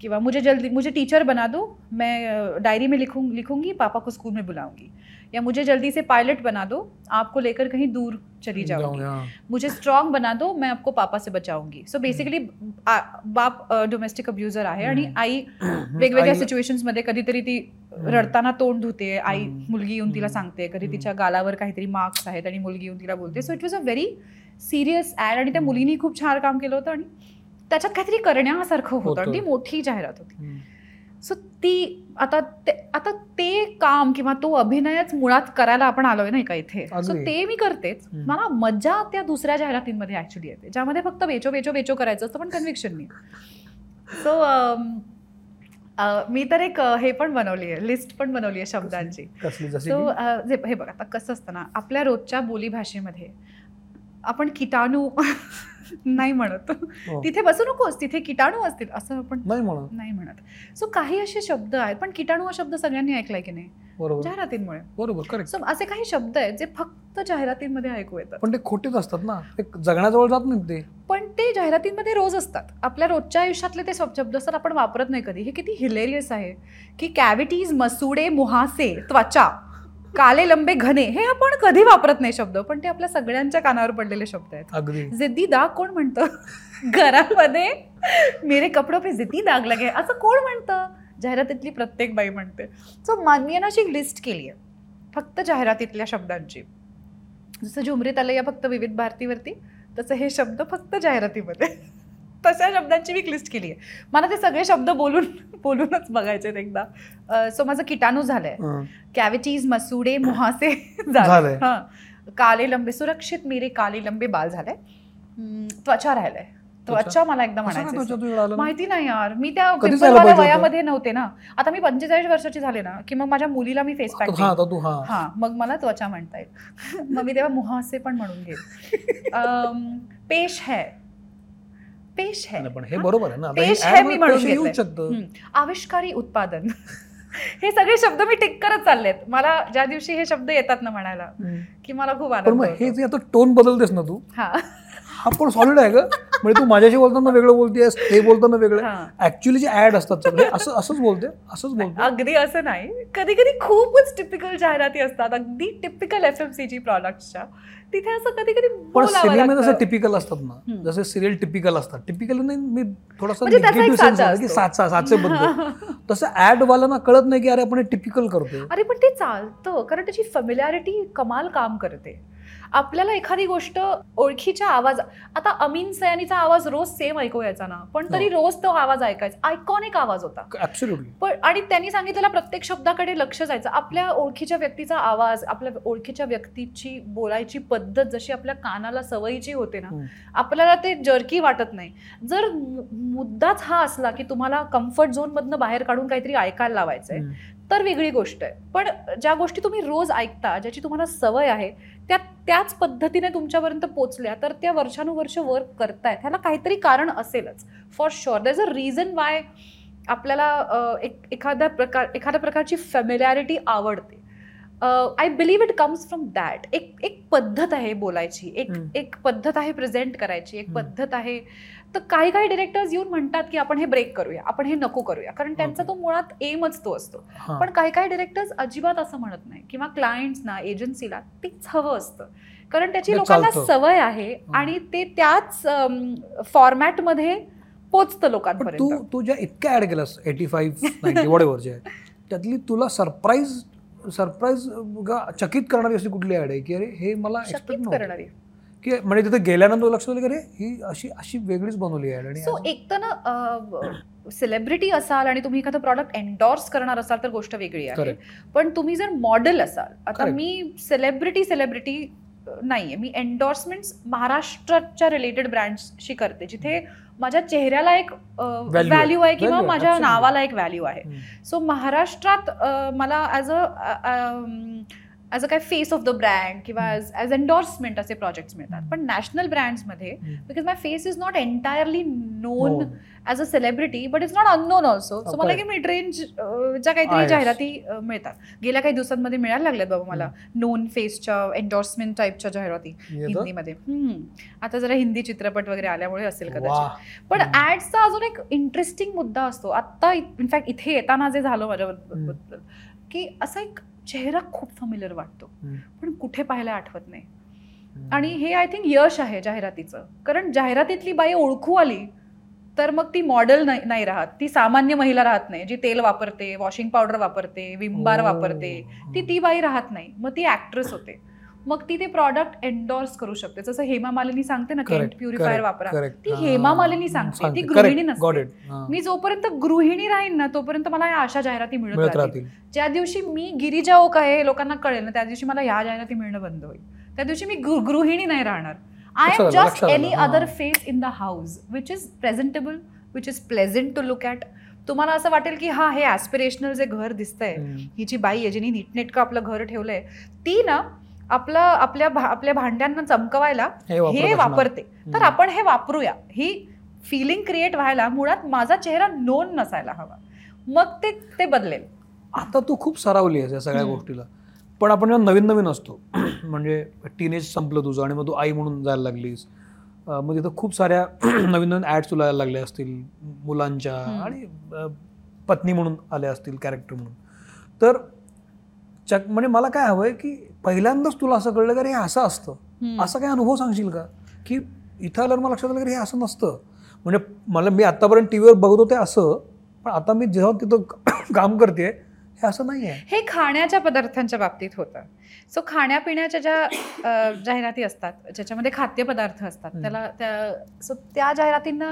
किंवा मुझे जल्दी मुझे टीचर बना दो मैं डायरी में लिखूं लिखूंगी पापा को स्कूल में बुलाऊंगी. या मुझे जल्दी से पायलट बना दो आपको लेकर कहीं दूर चली जाऊंगी. मुझे स्ट्रॉंग बना दो मैं आपको पापा से बचाऊंगी सो बेसिकली बाप डोमेस्टिक अब्युजर आहे आणि. आई वेगवेगळ्या सिच्युएशन्समध्ये कधीतरी ती. रडताना तोंड धुते आई. मुलगी येऊन तिला. सांगते कधी. तिच्या गालावर काहीतरी मार्क्स आहेत आणि मुलगी येऊन तिला बोलते so it was a very serious ad आणि त्या. मुलीनी खूप छान काम केलं होतं आणि त्याच्यात काहीतरी करण्यासारखं होतं आणि ती. मोठी जाहिरात होती. सो ती आता ते आता ते काम किंवा तो अभिनयच मुळात करायला आपण आलोय नाही का इथे? सो. ते मी करतेच. मला मजा त्या दुसऱ्या जाहिरातींमध्ये ऍक्च्युली येते. ज्यामध्ये फक्त बेचो बेचो बेचो करायचं असतं पण कन्व्हिक्शन नाही. सो मी तर एक हे पण बनवली आहे लिस्ट पण बनवली आहे शब्दांची. सो? हे बघ आता कसं असतं ना आपल्या रोजच्या बोलीभाषेमध्ये आपण किटाणू नाही म्हणत. हो. तिथे बसू नकोस तिथे किटाणू असतील असं आपण नाही म्हणत. नाही म्हणत. सो काही असे शब्द आहेत पण किटाणू हा शब्द सगळ्यांनी ऐकलाय की नाही? बरोबर. जाहिरातींमुळे. बरोबर करेक्ट सो असे काही शब्द आहेत जे फक्त जाहिरातींमध्ये ऐकू येतात. पण ते खोटेच असतात ना. ते जगण्याजवळ जात नाही ते. पण ते जाहिरातींमध्ये रोज असतात. आपल्या रोजच्या आयुष्यातले ते शब्द असतात आपण वापरत नाही कधी. हे किती हिलेरियस आहे की कॅव्हिटीज मसुडे मुहासे त्वचा. काले लंबे घने हे आपण कधी वापरत नाही शब्द पण ते आपल्या सगळ्यांच्या कानावर पडलेले शब्द आहेत. अगदी. जिद्दी दाग कोण म्हणतं? घरामध्ये मेरे कपडो पे जिद्दी दाग लगे. असं कोण म्हणतं? जाहिरातीतली प्रत्येक बाई म्हणते. सो मानवीयनं अशी लिस्ट केली आहे. फक्त जाहिरातीतल्या शब्दांची. जसं झुमरीत आलं या फक्त विविध भारतीवरती तसं हे शब्द फक्त जाहिरातीमध्ये. तशा शब्दांची मी लिस्ट केली आहे. मला ते सगळे शब्द बोलून बोलूनच बघायचे आहेत एकदा. सो माझं किटाणू झालंय. कॅव्हिटीज मसुडे मुहासे. झाले. हा. काले लंबे सुरक्षित मेरे काले लंबे बाल झाले. त्वचा राहिलंय. त्वचा? मला एकदा म्हणायचं? माहिती नाही यार. मी त्या पिंपलवाल्या? वयामध्ये नव्हते ना. आता मी पंचेचाळीस वर्षाची झाले ना की मग माझ्या मुलीला मी फेस पॅक हा मग मला त्वचा म्हणता येईल. मग मी तेव्हा मुहासे पण म्हणून घेईल पेश है. पेश है पण हे बरोबर आहे ना पेश हे मी म्हणून घेतलंय. शकतं. आविष्कारी उत्पादन हे सगळे शब्द मी टिक करत चाललेत मला ज्या दिवशी हे शब्द येतात ना म्हणायला. की मला खूप आनंद. हे आता टोन बदलतेस ना तू हा हा पण सॉलिड आहे का म्हणजे तू माझ्याशी बोलताना वेगळं बोलतेस ते बोलताना वेगळं. ऍक्च्युअली जे ऍड असतात असं असंच बोलते असंच बोलते. अगदी असं नाही. कधी कधी खूपच टिपिकल जाहिराती असतात. अगदी typical F M C G प्रॉडक्टच्या तिथे असं कधी कधी पण सिनेमे जसं. टिपिकल असतात ना. जसे सिरियल टिपिकल असतात. टिपिकल नाही मी थोडासा म्हणजे निगेटिव्ह सेन्स साचा आहे की. साचा साचे बद्दल. तसं कळत नाही की अरे आपण टिपिकल करतोय. अरे पण ते चालतं. कारण त्याची फॅमिलॅरिटी कमाल काम करते. आपल्याला एखादी गोष्ट ओळखीच्या आवाज आता अमीन सयानीचा आवाज रोज सेम ऐकू यायचा ना पण तरी हो. रोज तो आवाज ऐकायचा आयकॉनिक आवाज होता. पण आणि त्यांनी सांगितलेल्या प्रत्येक शब्दाकडे लक्ष जायचं. आपल्या ओळखीच्या व्यक्तीचा आवाज आपल्या ओळखीच्या व्यक्तीची बोलायची पद्धत जशी आपल्या कानाला सवयीची होते ना. आपल्याला ते जर्की वाटत नाही. जर मुद्दाच हा असला की तुम्हाला कम्फर्ट झोनमधनं बाहेर काढून काहीतरी ऐकायला लावायचंय तर वेगळी गोष्ट आहे. पण ज्या गोष्टी तुम्ही रोज ऐकता ज्याची तुम्हाला सवय आहे त्या त्याच पद्धतीने तुमच्यापर्यंत पोचल्या तर त्या वर्षानुवर्ष वर्क करतायत. ह्याला काहीतरी कारण असेलच. For sure there is a reason why आपल्याला एक एखाद्या प्रकार एखाद्या प्रकारची फॅमिलॅरिटी आवडते. I believe it comes from that एक एक पद्धत आहे बोलायची. एक. एक पद्धत आहे प्रेझेंट करायची. एक. पद्धत आहे तर काही काही डिरेक्टर्स येऊन म्हणतात की आपण हे ब्रेक करूया आपण हे नको करूया. कारण त्यांचा. तो मुळात एमच तो असतो. पण काही काही डिरेक्टर्स अजिबात असं म्हणत नाही किंवा क्लायंट्सना एजन्सीला तेच हवं असतं. कारण त्याची ते लोकांना. सवय आहे आणि ते त्याच फॉर्मॅटमध्ये पोचतं पण तू लोकांपर्यंत. तू ज्या इतक्या ऍड केलास एटी फाईव्ह वडेवर जे त्यातली तुला सरप्राईज सरप्राईज चकित करणारी अशी कुठली ऍड आहे की अरे हे मला एक्सपेक्ट करणारी. की म्हणजे तिथे गेल्यानंतर लक्षात आलं की अरे ही अशी अशी वेगळीच बनवली आहे आणि सो एक तर ना सेलिब्रिटी असाल आणि तुम्ही एखादं प्रॉडक्ट एन्डॉर्स करणार असाल तर गोष्ट वेगळी आहे. पण तुम्ही जर मॉडेल असाल आता. मी सेलिब्रिटी सेलिब्रिटी नाहीये मी एन्डॉर्समेंट महाराष्ट्राच्या रिलेटेड ब्रँड्सशी करते जिथे माझ्या चेहऱ्याला एक. व्हॅल्यू आहे किंवा माझ्या. नावाला एक व्हॅल्यू आहे. सो महाराष्ट्रात मला ॲज अ ॲज अ काय फेस ऑफ द ब्रँड किंवा ॲज ॲज एन्डॉर्समेंट असे प्रोजेक्ट्स मिळतात पण national ब्रँड्समध्ये. Because my face is not entirely known. As a celebrity but it's not unknown also so मला. की मिड रेंज च्या काहीतरी. जाहिराती मिळतात गेल्या काही दिवसांमध्ये मिळायला लागल्यात बाबा मला नोन फेसच्या एन्डॉर्समेंट टाईपच्या जाहिराती? हिंदीमध्ये हम्म. आता जरा हिंदी चित्रपट वगैरे आल्यामुळे असेल. कदाचित पण हम्म. ऍड्सचा अजून एक इंटरेस्टिंग मुद्दा असतो आता इनफॅक्ट इथे येताना जे झालं माझ्याबद्दल की असा एक चेहरा खूप फॅमिलियर वाटतो. पण कुठे पाहायला आठवत नाही. आणि हे आय थिंक यश आहे जाहिरातीचं. कारण जाहिरातीतली बाई ओळखू आली तर मग ती मॉडेल नाही राहत. ती सामान्य महिला राहत नाही जी तेल वापरते वॉशिंग पावडर वापरते विमबार ओ. वापरते. ती ती बाई राहत नाही. मग ती ऍक्ट्रेस होते. मग ती ते प्रॉडक्ट एन्डॉर्स करू शकते. जसं हेमा मालिनी सांगते ना केंट Correct, प्युरिफायर वापरा. ती. हेमा मालिनी सांगते, ती गृहिणी नसते. मी जोपर्यंत गृहिणी राहीन ना तोपर्यंत मला या अशा जाहिराती मिळत राहतील. ज्या दिवशी मी गिरिजा ओक आहे लोकांना कळेल ना त्या दिवशी मला ह्या जाहिराती मिळणं बंद होईल. त्या दिवशी मी गृहिणी नाही राहणार. I am just any other. Face in the house which is presentable which is pleasant to look at तुम्हाला असं वाटेल की हा हे ॲस्पिरेशनल जे घर दिसतंय. ही जी बाई आहे जिने नीटनेटकं आपलं घर ठेवलंय. ती ना आपलं आपल्या आपल्या भांड्यांना चमकवायला हे वापरत. तर. आपण हे वापरूया. ही फिलिंग क्रिएट व्हायला मुळात माझा चेहरा नोन नसायला हवा. मग ते ते बदलेल. आता तू खूप सरावली आहेस या सगळ्या. गोष्टीला. पण आपण जेव्हा नवीन नवीन असतो म्हणजे टीनेज संपलं तुझं आणि मग तू आई म्हणून जायला लागलीस. मग तिथं खूप साऱ्या नवीन नवीन ॲड्स तुला यायला लागल्या असतील मुलांच्या. आणि पत्नी म्हणून आल्या असतील कॅरेक्टर म्हणून. तर चक म्हणजे मला काय हवंय की पहिल्यांदाच तुला असं कळलं की अरे हे असं असतं. असा काय अनुभव सांगशील का? की इथं आल्यावर मला लक्षात आलं की हे असं नसतं. म्हणजे मला मी आतापर्यंत टी व्हीवर बघत होते असं पण आता मी जेव्हा तिथं काम करते हे असं नाही आहे हे खाण्याच्या पदार्थांच्या बाबतीत होतं. सो खाण्यापिण्याच्या ज्या जाहिराती असतात ज्याच्यामध्ये खाद्यपदार्थ असतात. त्याला त्या सो त्या जाहिरातींना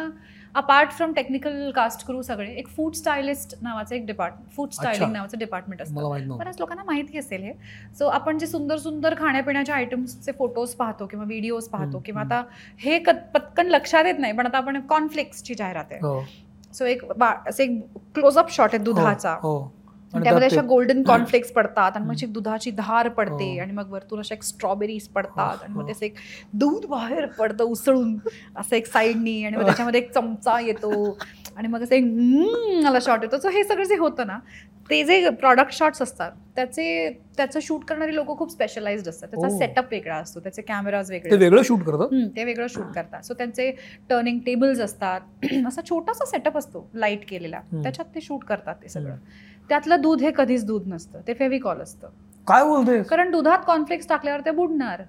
apart from technical cast crew सगळे एक फूड स्टायलिस्ट नावाचं एक डिपार्ट फूड स्टायलिंग. नावाचं डिपार्टमेंट असतं. बऱ्याच लोकांना माहिती असेल हे. सो आपण जे सुंदर सुंदर खाण्यापिण्याच्या आयटम्सचे फोटोज पाहतो किंवा व्हिडिओज पाहतो किंवा. आता हे पटकन लक्षात येत नाही पण आता आपण कॉर्नफ्लेक्सची जाहिरात आहे. हो. सो एक बा- असं एक क्लोजअप शॉट आहे दुधाचा. हो. त्यामध्ये अशा गोल्डन कॉर्नफ्लेक्स पडतात आणि मग दुधाची धार पडते हो. आणि मग वरतून अशा एक स्ट्रॉबेरीज पडतात आणि हो. मग त्याचं एक दूध बाहेर पडतं उसळून असं एक साईडनी आणि मग त्याच्यामध्ये एक चमचा येतो आणि मग असं एक मला शॉट येतो. सो हे सगळं जे होतं ना ते जे प्रॉडक्ट शॉट्स असतात त्याचे त्याचं शूट करणारी लोक खूप स्पेशलाइज्ड असतात. त्याचा हो. सेटअप वेगळा असतो त्याचे कॅमेराज ते वेगळे वेगळं शूट करतात ते वेगळं शूट करतात. सो त्यांचे टर्निंग टेबल्स असतात. असा छोटासा सेटअप असतो लाइट केलेला. त्याच्यात ते शूट करतात ते सगळं. त्यातलं दूध हे कधीच दूध नसतं ते फेविकॉल असतं. काय बोलते कारण दुधात कॉर्नफ्लेक्स टाकल्यावर ते बुडणार.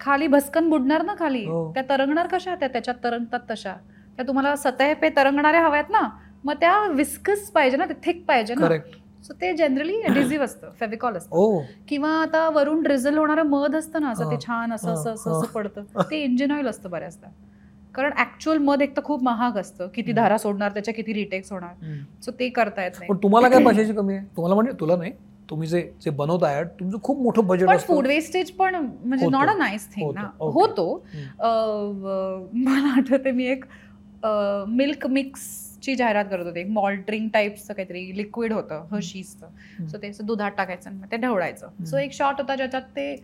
खाली भस्कन बुडणार ना खाली? हो. त्या तरंगणार कशा? त्या त्याच्यात तरंगतात तशा. त्या तुम्हाला सतह पे तरंगणाऱ्या हव्यात ना मग त्या विस्कस पाहिजे ना ते थिक पाहिजे ना. करेक्ट सो ते जनरली एडिझिव्ह असतं फेविकॉल असतं. ओ. किंवा आता वरून ड्रिझल होणारं मध असतं ना असं ते हा. छान असं असं असं हा. असं पडतं. ते इंजिन ऑइल असतं बऱ्याचदा. कारण ऍक्च्युअल मध एक तर खूप महाग असतं. किती. धारा सोडणार त्याच्या किती रिटेक्स होणार सो ते करता येत नाही. पण तुम्हाला काय पैशाची कमी आहे? तुम्हाला म्हणजे तुला नाही. तुम्ही जे जे बनवत आहे तुमचं खूप मोठं बजेट पण फूड वेस्टेज पण म्हणजे. नॉट अ नाईस थिंग ना. होतं. मला आठवते मी एक मिल्क मिक्सची जाहिरात करत होते. एक मॉल्ट ड्रिंक टाईपचं काहीतरी लिक्विड होतं हर्शीजचं सो ते दुधात टाकायचं मग ते ढवळायचं. सो. एक शॉट होता ज्याच्यात ते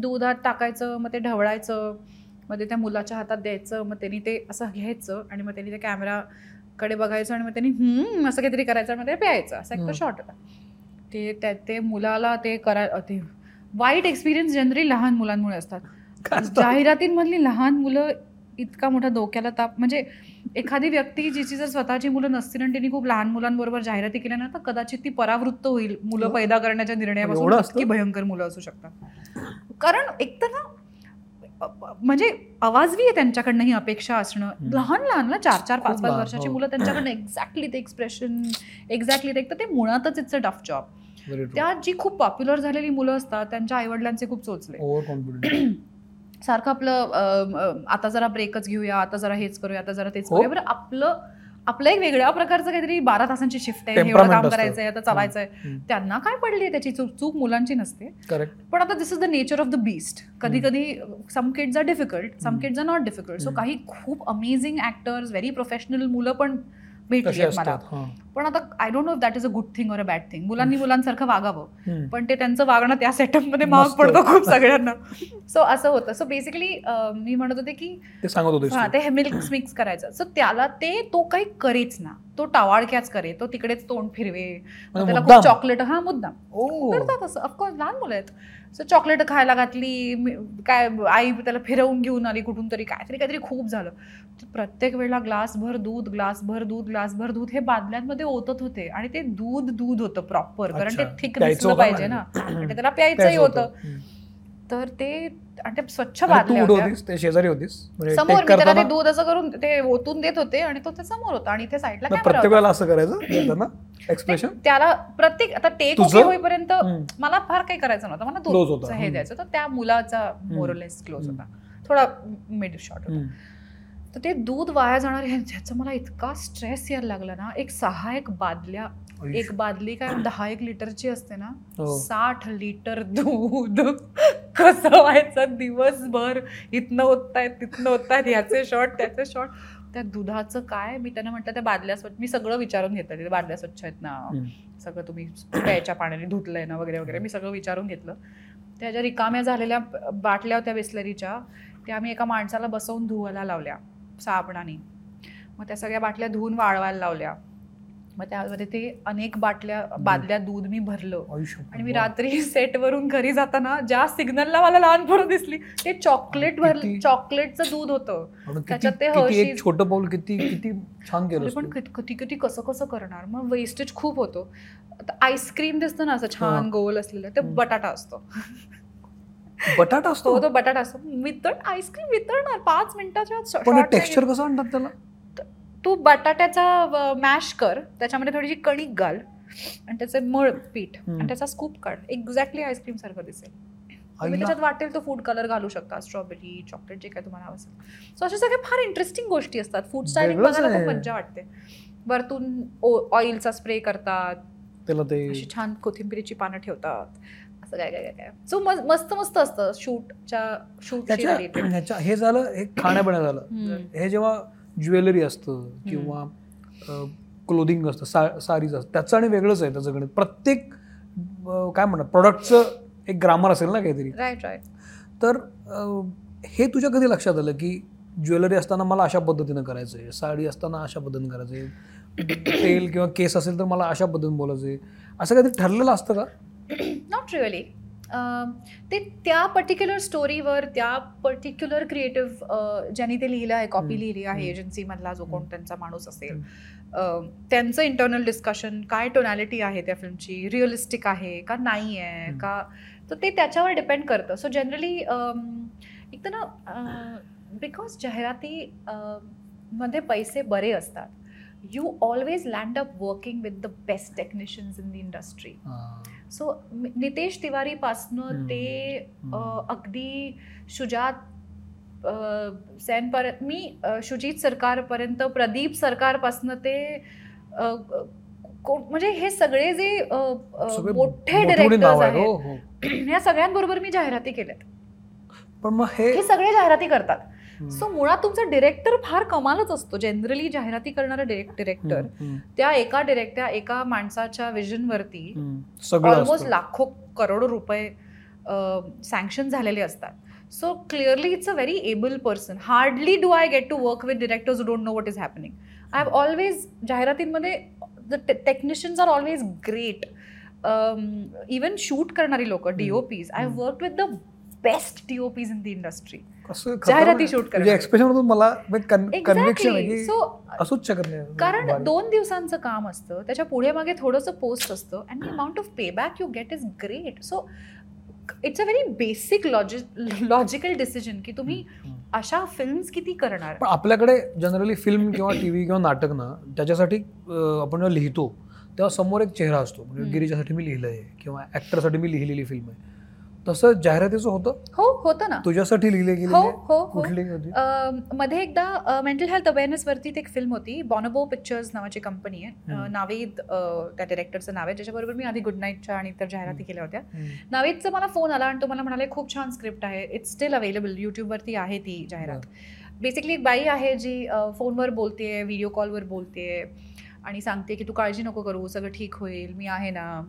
दुधात टाकायचं मग ते ढवळायचं. मग ते त्या मुलाच्या हातात द्यायचं मग त्यांनी ते असं घ्यायचं आणि मग त्यांनी ते कॅमेराकडे बघायचं आणि मग त्यांनी हम्म असं काहीतरी करायचं आणि मग ते प्यायचं असा एक तो हम्म. शॉट होता ते त्या ते मुलाला ते करा ते वाईट एक्सपिरियन्स जनरली लहान मुलांमुळे असतात? जाहिरातींमधली लहान मुलं इतका मोठा डोक्याला ताप म्हणजे एखादी व्यक्ती जिची जर स्वतःची मुलं नसतील आणि तिने खूप लहान मुलांबरोबर जाहिराती केल्या ना तर कदाचित ती परावृत्त होईल मुलं हो. पैदा करण्याच्या निर्णयापासून? इतकी भयंकर मुलं असू शकतात कारण एक तर ना म्हणजे आवाजवी आहे त्यांच्याकडनं ही अपेक्षा असणं. लहान लहान ना चार चार पाच पाच वर्षाची हो. मुलं त्यांच्याकडनं एक्झॅक्टली ते एक्सप्रेशन एक्झॅक्टली ते एक तर ते मुळातच इट्स अ टफ जॉब. त्या जी खूप पॉप्युलर झालेली मुलं असतात त्यांच्या आईवडिलांचे खूप चोचले सारखं आपलं आता जरा ब्रेकच घेऊया आता जरा हेच करूया आता जरा तेच हो. करूया बरं आपलं आपलं एक वेगळ्या प्रकारचं काहीतरी बारा तासांची शिफ्ट आहे एवढं काम. करायचंय आता चालायचंय. त्यांना काय पडली आहे त्याची चूक चूक मुलांची नसते पण आता this is the nature of the beast कधी कधी some kids are difficult some. Kids are not difficult so. काही खूप अमेझिंग ऍक्टर्स व्हेरी प्रोफेशनल मुलं पण भेटली मला. पण आता I don't know that is a good thing or a bad thing मुलांनी मुलांसारखं वागावं. पण ते त्यांचं वागणं त्या सेटअपमध्ये महाग. पडतं खूप सगळ्यांना. सो असं होतं. सो बेसिकली मी म्हणत होते की ते सांगत होते हा ते. मिल्क मिक्स करायचं. सो त्याला ते तो काही करेच ना. तो टावाळक्याच करे. तो तिकडेच तोंड फिरवे. म्हणजे त्याला? खूप चॉकलेट हा मुद्दाम. ओ. करतात असं. ऑफकोर्स लहान मुलं आहेत. सो चॉकलेट खायला घातली काय आई त्याला फिरवून घेऊन आली कुठून तरी काहीतरी काहीतरी खूप झालं. प्रत्येक वेळेला ग्लासभर दूध ग्लासभर दूध ग्लासभर दूध हे बादल्यांमध्ये ओतत होते आणि ते दूध दूध होतं प्रॉपर कारण ते. थिक दिसलं पाहिजे ना. आणि ते त्याला प्यायचंही प्यायचं होतं. तर ते आणि ते स्वच्छ तू बादल्या कुठे होत्या ते शेजारी होतीस म्हणजे समोर मी त्याला ते दूध असं करून ते ओतून देत होते आणि तो त्या समोर होता आणि इथे साईडला प्रत्येक वेळेला असं करायचं एक्सप्रेशन त्याला प्रत्येक आता टेक तुझं? ओके होईपर्यंत. मला फार काही करायचं नव्हतं मला. दूधचं हे. द्यायचं तर त्या मुलाचा मोरलेस क्लोज. होता थोडा मिड शॉट होता तर ते दूध वाया जाणार ह्याचा मला इतका स्ट्रेस यायला लागला ना एक सहा एक बादल्या एक बादली काय दहा एक लिटरची असते ना हो. साठ लिटर दूध. कसं व्हायचं? दिवसभर इथनं ओततायत तिथनं ओततायत ह्याचे शॉट त्याचे शॉट त्या दुधाचं काय? मी त्यांना म्हटलं त्या बादल्या स्वच्छ मी सगळं विचारून घेतलं तिथे बादल्या स्वच्छ आहेत ना. सगळं तुम्ही प्यायच्या पाण्याने धुतलंय ना वगैरे वगैरे. मी सगळं विचारून घेतलं. त्या ज्या रिकाम्या झालेल्या बाटल्या होत्या बिस्लरीच्या त्या आम्ही एका माणसाला बसवून धुवायला लावल्या. साबणाने. मग त्या सगळ्या बाटल्या धुवून वाळवायला लावल्या. मग त्यामध्ये ते अनेक बाटल्या बादल्या दूध मी भरलं. आणि मी रात्री सेटवरून घरी जाताना ज्या सिग्नलला मला लहानपण दिसली ते चॉकलेट भर किती- चॉकलेटचं दूध होतं. त्याच्यात ते छोटं पाऊल किती किती छान केलं पण. कित- किती कसं कसं करणार? मग वेस्टेज खूप होतो. आता आईस्क्रीम दिसतं ना असं छान. गोल असलेलं ते. बटाटा असतो. बटाटा असतो. तो बटाटा असतो. वितळ आईस्क्रीम वितळणार. पाच मिनिटाच्या पण टेक्स्चर कसं आणतात त्याला? तू बटाट्याचा मॅश कर. त्याच्यामध्ये थोडीशी कणिक घाल. आणि त्याचे मळ पीठ. आणि त्याचा स्कूप काढ. एक्झॅक्टली आईस्क्रीम सारखं दिसेल. तुम्ही त्याच्यात वाटेल तो फूड कलर घालू शकता. स्ट्रॉबेरी चॉकलेट जे काय तुम्हाला हवं असेल सो अशा सगळ्या फार इंटरेस्टिंग गोष्टी असतात. फूड स्टायलिंग बघायला. खूप मज्जा वाटते. वरतून ऑइलचा स्प्रे करतात. त्याला ते अशी छान कोथिंबिरीची पानं ठेवतात. असं काय काय काय काय. सो मस्त मस्त असतं शूटच्या रिलेटेड ह्याच्या हे झालं हे खाण्यापिण्या झालं. हे जेव्हा ज्वेलरी असतं किंवा क्लोदिंग असतं सा सारीज असतं त्याचं आणि वेगळंच आहे त्याचं गणित. प्रत्येक काय म्हणतात प्रॉडक्टचं एक ग्रामर असेल ना काहीतरी. राईट राईट तर हे तुझ्या कधी लक्षात आलं की ज्वेलरी असताना मला अशा पद्धतीनं करायचं आहे? साडी असताना अशा पद्धतीनं करायचं आहे? तेल किंवा केस असेल तर मला अशा पद्धतीने बोलायचं आहे? असं काहीतरी ठरलेलं असतं का? नॉट रिअली ते त्या पर्टिक्युलर स्टोरीवर त्या पर्टिक्युलर क्रिएटिव्ह ज्यांनी ते लिहिलं आहे कॉपी. लिहिली आहे. एजन्सीमधला जो कोण त्यांचा माणूस असेल. त्यांचं इंटरनल डिस्कशन काय टोनॅलिटी आहे त्या फिल्मची रिअलिस्टिक आहे का नाही आहे. का? तर ते त्याच्यावर डिपेंड करतं. सो जनरली एक तर ना बिकॉज जाहिराती अं, मध्ये पैसे बरे असतात. You always land up working with the best technicians in the industry. So Nitesh तिवारीपासनं. ते अगदी शुजात अ, सेनपर्यंत मी शुजित सरकारपर्यंत प्रदीप सरकारपासनं ते म्हणजे हे सगळे जे मोठे डिरेक्टर्स आहेत, आहेत हो हो या सगळ्यांबरोबर मी जाहिराती केल्यात पण मग हे सगळे जाहिराती करतात. सो मुळात तुमचा डिरेक्टर फार कमालच असतो. जनरली जाहिराती करणारा डिरेक्टर त्या एका डिरेक्ट त्या एका माणसाच्या. सगळं ऑलमोस्ट. लाखो करोडो रुपये सँक्शन झालेले असतात. So clearly it's a very able person hardly do I get to work with directors don't know what is happening I have always जाहिरातींमध्ये the technicians are always great even shoot करणारी लोक DOPs I hmm. Work with the best DOPs in the industry जाहिराती करणार. Expression मधून मला conviction आहे so असूच शकत नाही. कारण. दोन दिवसांचं काम असतं त्याच्या पुढे मागे थोडंसं पोस्ट असतं and the amount of pay back you get is great so it's a very basic logical decision की तुम्ही. अशा फिल्म्स किती करणार? पण आपल्याकडे जनरली फिल्म किंवा टीव्ही किंवा नाटक ना त्याच्यासाठी आपण लिहितो तेव्हा समोर एक चेहरा असतो. म्हणजे मी लिहिलंय किंवा ऍक्टरसाठी मी लिहिलेली फिल्म आहे. तसं जाहिरातीचं होतं? हो होतं ना. तुझ्यासाठी लिहिले गेलेली? हो? हो हो. कुठली होती? मध्ये एकदा मेंटल हेल्थ अवेअरनेसवरती एक फिल्म होती बॉनोबो पिक्चर्स नावाची कंपनी आहे. नावेद त्या डिरेक्टरचं नाव आहे. ज्याच्याबरोबर मी आधी गुड नाईटच्या आणि इतर जाहिराती केल्या होत्या. नावेदचा मला फोन आला आणि तो मला म्हणाले खूप छान स्क्रिप्ट आहे. इट्स स्टील अवेलेबल यूट्यूबवरती आहे ती जाहिरात. बेसिकली एक बाई आहे जी फोनवर बोलते व्हिडिओ कॉलवर बोलते आणि सांगते की तू काळजी नको करू. सगळं ठीक होईल. मी आहे ना.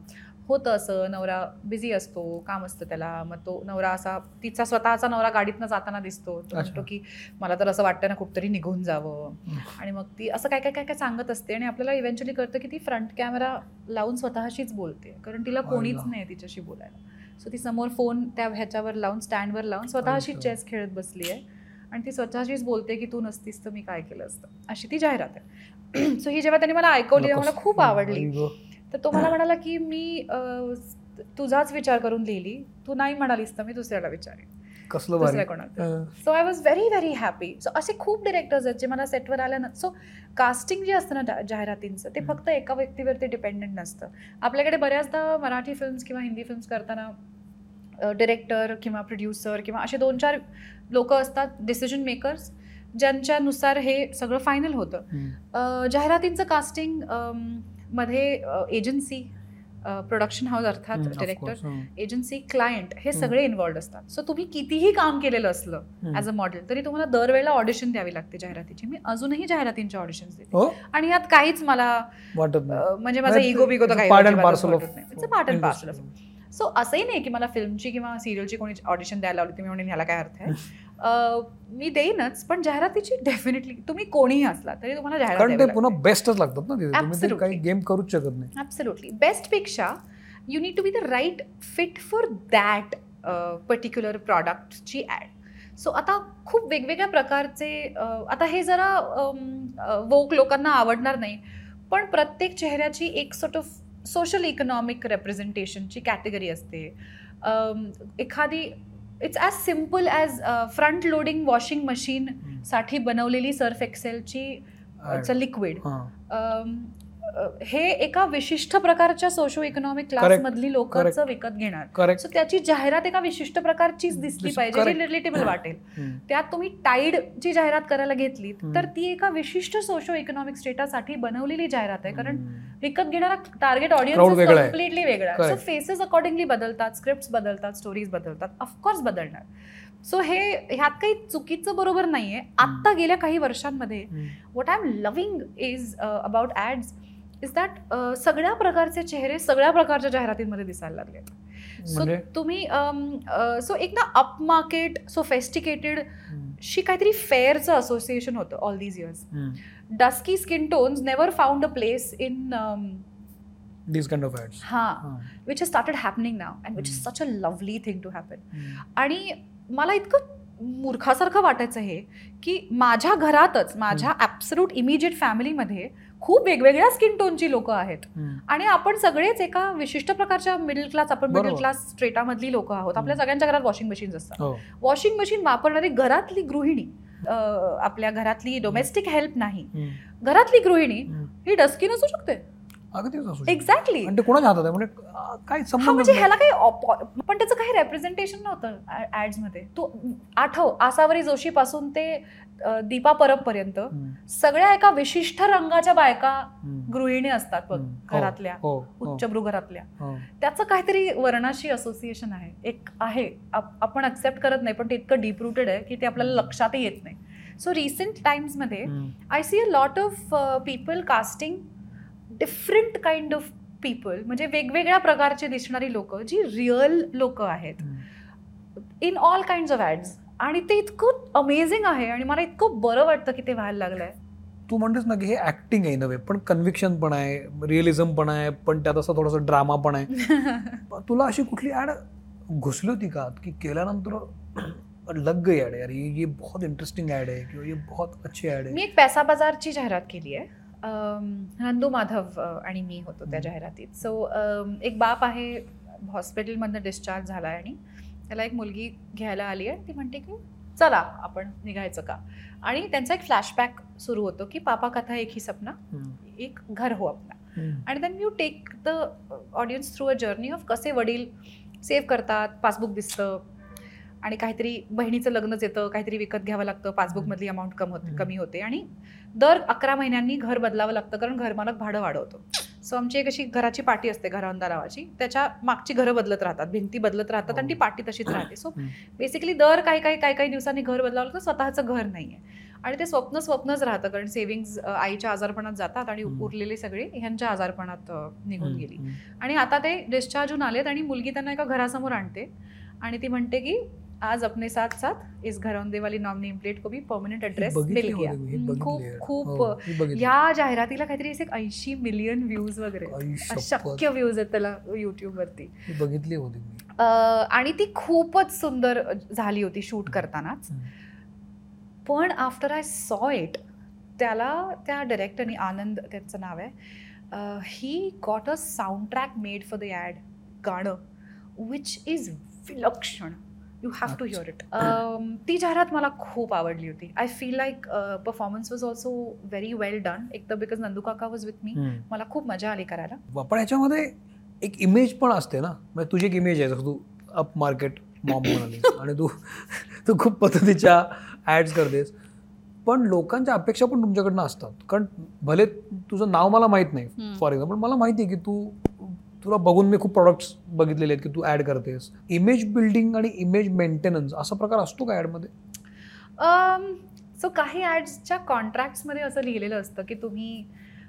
होतं असं नवरा बिझी असतो काम असतं त्याला मग तो नवरा असा तिचा स्वतःचा नवरा गाडीतनं जाताना दिसतो तो. म्हणतो की मला तर असं वाटतं ना कुठतरी निघून जावं. आणि मग ती असं काय काय काय काय सांगत असते आणि आपल्याला इव्हेंच्युअली कळतं की ती फ्रंट कॅमेरा लावून स्वतःशीच बोलते कारण तिला कोणीच. नाही तिच्याशी बोलायला सो ती समोर फोन त्या ह्याच्यावर लावून स्टँडवर लावून स्वतःशी अच्छा. चेस खेळत बसली आहे आणि ती स्वतःशीच बोलते की तू नसतीस तर मी काय केलं असतं अशी ती जाहिरात आहे सो ही जेव्हा त्यांनी मला ऐकवली तेव्हा मला खूप आवडली. तर तो मला म्हणाला की मी तुझाच विचार करून लिहिली. तू नाही म्हणालीस तर मी दुसऱ्याला विचारेन. कसलं कोणाला. So I was very very happy so असे खूप डिरेक्टर्स आहेत जे मला सेटवर आल्यानं सो कास्टिंग जे असतं ना जाहिरातींचं ते. फक्त एका व्यक्तीवरती डिपेंडेंट नसतं. आपल्याकडे बऱ्याचदा मराठी फिल्म्स किंवा हिंदी फिल्म्स करताना डिरेक्टर किंवा प्रोड्युसर किंवा असे दोन चार लोक असतात डिसिजन मेकर्स ज्यांच्यानुसार हे सगळं फायनल होतं. जाहिरातींचं कास्टिंग मध्ये एजन्सी प्रोडक्शन हाऊस अर्थात डिरेक्टर. एजन्सी क्लायंट हे. सगळे इन्वॉल्ड असतात सो तुम्ही कितीही काम केलेलं असलं. ॲज अ मॉडेल तरी तुम्हाला दरवेळेला ऑडिशन द्यावी लागते जाहिरातीची मी अजूनही जाहिरातींचे ऑडिशन्स देते हो आणि यात काहीच मला वाटत म्हणजे माझा इगो बिगो तर काही पार्ट अँड पार्सल. सो असंही नाही की मला फिल्मची किंवा सिरियलची कोणी ऑडिशन द्यायला लावली तुम्ही म्हणून ह्याला काय अर्थ आहे? मी देईनच पण जाहिरातीची डेफिनेटली तुम्ही कोणीही असला तरी तुम्हाला जाहिरात कारण ते द्यावी पुन्हा बेस्टच लागतात ना तिथे. तुम्ही ते Absolutely. काही गेम करूच शकत नाही. Absolutely बेस्टपेक्षा you need to be the right fit for that particular प्रॉडक्टची ॲड सो आता खूप वेगवेगळ्या प्रकारचे अ, आता हे जरा वोक लोकांना आवडणार नाही पण प्रत्येक चेहऱ्याची एक सॉर्ट ऑफ सोशल इकॉनॉमिक रेप्रेझेंटेशनची कॅटेगरी असते. एखादी it's as simple as front loading washing मशीनसाठी बनवलेली सर्फ एक्सेलची. लिक्विड हा. एका विशिष्ट प्रकारच्या सोशो इकॉनॉमिक क्लास. मधली लोक. विकत घेणार सो त्याची जाहिरात एका विशिष्ट प्रकारचीच दिसली दिस- पाहिजे. जी रिलेटेबल वाटेल. त्यात तुम्ही टाईडची जाहिरात करायला घेतली. तर ती एका विशिष्ट सोशो इकॉनॉमिक स्टेटासाठी बनवलेली जाहिरात आहे कारण. विकत घेणारा टार्गेट ऑडियन्स. कम्प्लिटली वेगळा सो. फेसेस अकॉर्डिंगली बदलतात स्क्रिप्ट बदलतात स्टोरीज बदलतात ऑफकोर्स बदलणार सो हे ह्यात काही चुकीचं बरोबर नाहीये आत्ता गेल्या काही वर्षांमध्ये. What I am loving is about ads is that सगळ्या प्रकारचे चेहरे सगळ्या प्रकारच्या जाहिरातींमध्ये दिसायला लागले सो म्हणजे तुम्ही सो एक ना अप मार्केट सोफेस्टिकेटेड. शी काहीतरी फेअरचं असोसिएशन होतं all these years. Dusky skin tones never found a place in these kind of ads. Which is started happening now and which is hmm. Such a lovely thing to happen hmm. आणि मला इतकं मूर्खासारखं वाटायचं हे की माझ्या घरातच माझ्या absolute immediate फॅमिलीमध्ये खूप वेगवेगळ्या स्किन टोनची लोक आहेत. आणि आपण सगळेच एका विशिष्ट प्रकारच्या मिडल क्लास आपण मिडल. क्लास स्ट्रेटामधली लोक आहोत आपल्या. सगळ्यांच्या घरात वॉशिंग मशीन्स असतात हो वॉशिंग मशीन वापरणारी घरातली गृहिणी आपल्या घरातली डोमेस्टिक हेल्प नाही. घरातली गृहिणी. ही डस्किन असू शकते. एक्झॅक्टली म्हणजे हा म्हणजे ह्याला काही पण त्याचं काही रेप्रेझेंटेशन नव्हतं ऍड्समध्ये तू आठव आसावरी जोशी पासून ते दीपा परब पर्यंत सगळ्या एका विशिष्ट रंगाच्या बायका गृहिणी असतात बघ घरातल्या हो. हो, उच्चभ्रू घरातल्या हो. त्याचं काहीतरी वर्णाशी असोसिएशन आहे. एक आहे आप- आपण ऍक्सेप्ट करत नाही पण ते इतकं डीप रुटेड आहे की ते आपल्याला लक्षातही येत नाही. So recent टाइम्समध्ये. I see a lot of people casting different kind of people म्हणजे वेगवेगळ्या प्रकारचे दिसणारी लोक जी रिअल लोक आहेत. In all kind of ads आणि ते इतकं अमेझिंग आहे आणि मला इतकं बरं वाटतं की ते व्हायला लागलंय. तू म्हणतेस ना की हे ऍक्टिंग आहे नव्हे पण कन्व्हिक्शन पण आहे रिअलिझम पण आहे पण त्यात असं थोडासा ड्रामा पण आहे. तुला अशी कुठली ऍड घुसली होती का? की केल्यानंतर लग गई ऍड यार ये ये बहुत इंटरेस्टिंग ऍड है किंवा ये बहुत अच्छी ऍड मी है एक पैसा बाजारची जाहिरात केली आहे. नंदू माधव आणि मी होतो त्या. जाहिरातीत. सो एक बाप आहे हॉस्पिटलमधनं डिस्चार्ज झाला आहे आणि त्याला एक मुलगी घ्यायला आली आहे ती म्हणते की चला आपण निघायचं का आणि त्यांचा एक फ्लॅशबॅक सुरू होतो की पापा कथा एक ही सपना. एक घर हो अपना हम्म. आणि then you take the audience through a journey of कसे वडील सेव्ह करतात पासबुक दिसतं आणि काहीतरी बहिणीचं लग्नच येतं काहीतरी विकत घ्यावं लागतं पासबुकमधली अमाऊंट कम होते. कमी होते आणि दर अकरा महिन्यांनी घर बदलावं लागतं कारण घरमालक भाडं वाढवतो सो आमची एक अशी घराची पाटी असते घरांदा नावाची त्याच्या मागची घरं बदलत राहतात भिंती बदलत राहतात आणि ती पाटी तशीच राहते सो. बेसिकली दर काही काही काही काही दिवसांनी घर बदलावं लागतं स्वतःचं घर नाही आहे आणि ते स्वप्न स्वप्नच राहतं कारण सेव्हिंग्ज आईच्या आजारपणात जातात आणि. उरलेले सगळे ह्यांच्या आजारपणात निघून गेली. आणि आता ते डिस्चार्ज होऊन आलेत आणि मुलगी त्यांना एका घरासमोर आणते आणि ती म्हणते की आज अपने साथ साथ इस घरौंदे वाली नॉम नेम प्लेट को भी परमनंट एड्रेस मिल गया खूप. खूप हो. या जाहिरातीला काहीतरी असे ऐंशी मिलियन व्ह्यूज वगैरे. अशक्य व्ह्यूज आहेत त्याला युट्यूब वरती ही बघितली होती मी अ, आणि ती खूपच सुंदर झाली होती शूट करतानाच. पण आफ्टर आय सॉ इट त्याला त्या डिरेक्टरनी आनंद त्यांचं नाव आहे he got a sound track made for the ad गाणं विच इज विलक्षण you have to hear it ती जाहिरात मला खूप आवडली होती. I feel like performance was also very well done एक तर बिकॉज नंदू काका वॉज विथ मी. मला खूप मजा आली करायला. पण ह्याच्यामध्ये एक इमेज पण असते ना. म्हणजे तुझी एक इमेज आहे. जसं तू अप मार्केट मॉम म्हणाली आणि तू तू खूप पद्धतीच्या ॲड्स करतेस. पण लोकांच्या अपेक्षा पण तुमच्याकडनं असतात. कारण भले तुझं नाव मला माहीत नाही. फॉर एक्झाम्पल मला माहिती आहे की तू तुला बघून मी खूप प्रॉडक्ट्स बघितलेले आहेत की तू ॲड करतेस. इमेज बिल्डिंग आणि इमेज मेंटेनन्स असा प्रकार असतो का ॲडमध्ये सो काही ॲड्सच्या कॉन्ट्रॅक्ट्समध्ये असं लिहिलेलं असतं की तुम्ही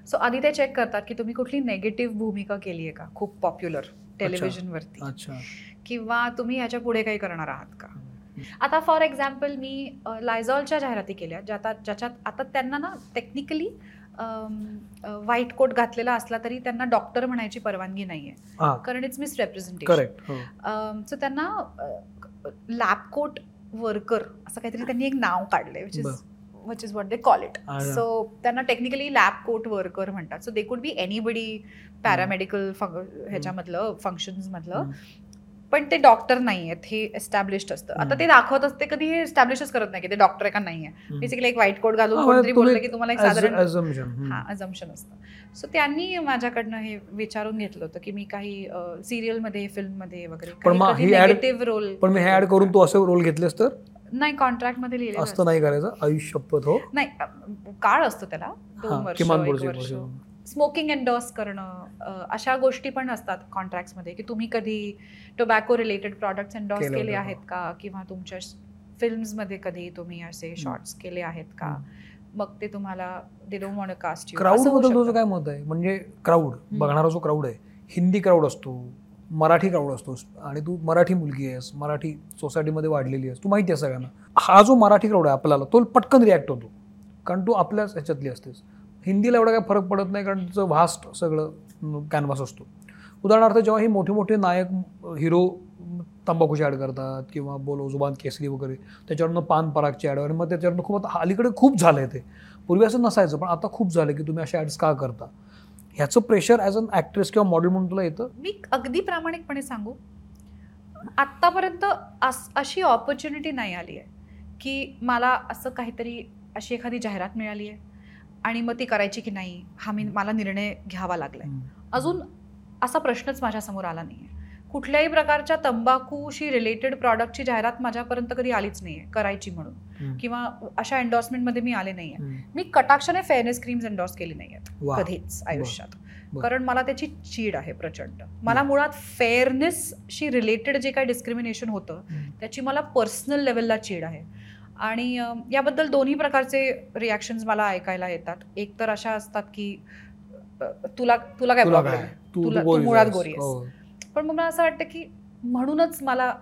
सो आधी ते चेक करतात की तुम्ही कुठली नेगेटिव्ह भूमिका केली आहे का खूप पॉप्युलर टेलिव्हिजनवरती अच्छा. किंवा तुम्ही याच्यापुढे काही करणार आहात का? आता फॉर एक्झाम्पल मी लायझॉलच्या जाहिराती केल्या ज्यात ज्याच्यात आता त्यांना ना टेक्निकली व्हाईट कोट घातलेला असला तरी त्यांना डॉक्टर म्हणायची परवानगी नाहीये. कारण इट्स मिस रेप्रेझेंटेशन सो त्यांना लॅब कोट वर्कर असं काहीतरी त्यांनी एक नाव काढलंय which is which is what they call it. So त्यांना टेक्निकली लॅब कोट वर्कर म्हणतात. So they could be anybody paramedical ह्याच्यामधलं functions मधलं हम्म. पण ते डॉक्टर नाही आहेत हे एस्टॅब्लिश्ड असतं. आता ते दाखवत असते कधी हे एस्टॅब्लिशच करत नाही की ते डॉक्टर का नाही आहे. बेसिकली एक व्हाईट कोट घालून कोणतरी बोललं की तुम्हाला एक साधारण. हा अजम्पशन असतं. सो त्यांनी माझ्याकडनं हे विचारून घेतलं होतं की मी काही सिरियलमध्ये फिल्ममध्ये वगैरे निगेटिव्ह रोल पण मी ऍड करून तू असे रोल घेतलेस तर? नाही कॉन्ट्रॅक्टमध्ये लिहिलेलं असतं नाही करायचं? आयुष्यपत हो. नाही काळ असतो त्याला. दोन वर्ष. स्मोकिंग एन्डॉर्स करणं अशा गोष्टी पण असतात कॉन्ट्रॅक्ट्समध्ये की तुम्ही कधी टोबॅको रिलेटेड प्रॉडक्ट्स एन्डॉर्स केलं केले होतं, आहेत का? किंवा तुमच्या फिल्म्समध्ये कधी तुम्ही असे शॉर्ट्स केले आहेत का? मग ते तुम्हाला दे डोंट वॉन्ट कास्ट क्राऊडबद्दल तुझं काय मत आहे? म्हणजे क्राऊड बघणारा जो क्राऊड आहे हिंदी क्राऊड असतो मराठी क्राऊड असतो आणि तू मराठी मुलगी आहेस मराठी सोसायटीमध्ये वाढलेली आहेस तू माहिती आहे सगळ्यांना. हा जो मराठी क्राऊड आहे आपल्याला तो पटकन रिॲक्ट होतो. कारण तू आपल्याच ह्याच्यातली असतेस. हिंदीला एवढा काय फरक पडत नाही कारण तिचं व्हास्ट सगळं कॅनव्हास असतो. उदाहरणार्थ जेव्हा हे मोठे मोठे नायक हिरो तंबाखूची ॲड करतात किंवा बोलो जुबान केसरी वगैरे त्याच्यावरनं पान परागची ॲड आणि मग त्याच्यावरनं खूप आता अलीकडे खूप झालं आहे ते. पूर्वी असं नसायचं पण आता खूप झालं की तुम्ही अशा ॲड्स का करता? ह्याचं प्रेशर ॲज अन ॲक्ट्रेस किंवा मॉडेल म्हणून तुला येतं? मी अगदी प्रामाणिकपणे सांगू. आत्तापर्यंत अस अशी ऑपॉर्च्युनिटी नाही आली आहे की मला असं काहीतरी अशी एखादी जाहिरात मिळाली आहे आणि मग ती करायची की नाही हा मी मला निर्णय घ्यावा लागलाय. अजून असा प्रश्नच माझ्यासमोर आला नाही आहे कुठल्याही प्रकारच्या तंबाखूशी रिलेटेड प्रॉडक्टची जाहिरात माझ्यापर्यंत कधी आलीच नाही आहे करायची म्हणून. किंवा अशा एन्डॉर्समेंटमध्ये मी आले नाही आहे. मी कटाक्षाने फेअरनेस क्रीम्स एन्डॉर्स केली नाही आहेत. कधीच आयुष्यात. कारण मला त्याची चीड आहे प्रचंड. मला मुळात फेअरनेसशी रिलेटेड जे काही डिस्क्रिमिनेशन होतं. त्याची मला पर्सनल लेवलला चीड आहे. आणि याबद्दल दोन्ही प्रकारचे रिॲक्शन्स मला ऐकायला येतात एक तर अशा असतात की तुला तुला काय तुला प्रॉब्लेम आहे तुला- तू मुळात. गोरी आहेस. हो. पण मग मला असं वाटतं की म्हणूनच मला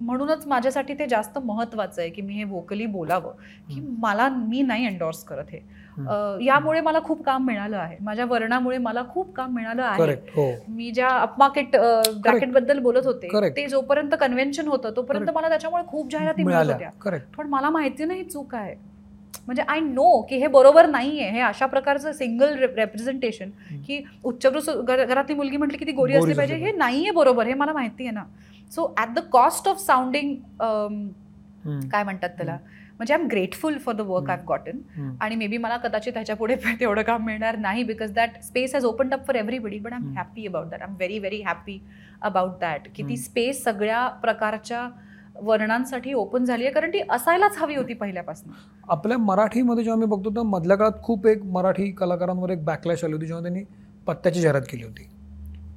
म्हणूनच माझ्यासाठी ते जास्त महत्वाचं आहे की मी हे वोकली बोलावं की मला मी नाही एन्डॉर्स करत हे यामुळे मला खूप काम मिळालं आहे. माझ्या वर्णामुळे मला खूप काम मिळालं आहे. हो. मी ज्या अपमार्केट ब्रॅकेटबद्दल बोलत होते. ते जोपर्यंत कन्व्हेन्शन होतं तोपर्यंत. मला त्याच्यामुळे खूप जाहिराती मिळत होत्या. पण मला माहिती नाही ही चूक आहे. म्हणजे आय नो की हे बरोबर नाहीये. हे अशा प्रकारचं सिंगल रेप्रेझेंटेशन. की घर- घरातली मुलगी म्हटली की ती गोरी असली पाहिजे हे नाहीये बरोबर हे मला माहिती आहे ना so at the cost of sounding काय म्हणतात त्याला? म्हणजे I am grateful for the work I gotten आणि मे बी मला कदाचित ह्याच्या पुढे तेवढं काम मिळणार नाही because that space has open up for everybody but I am. Happy about that I am very very happy about that की ती. स्पेस सगळ्या प्रकारच्या वर्णांसाठी ओपन झाली आहे कारण ती असायलाच हवी होती पहिल्यापासून. आपल्या मराठीमध्ये जेव्हा मी बघतो तर मधल्या काळात खूप एक मराठी कलाकारांवर एक बॅकलॅश आली होती जेव्हा त्यांनी पत्त्याची जाहिरात केली होती.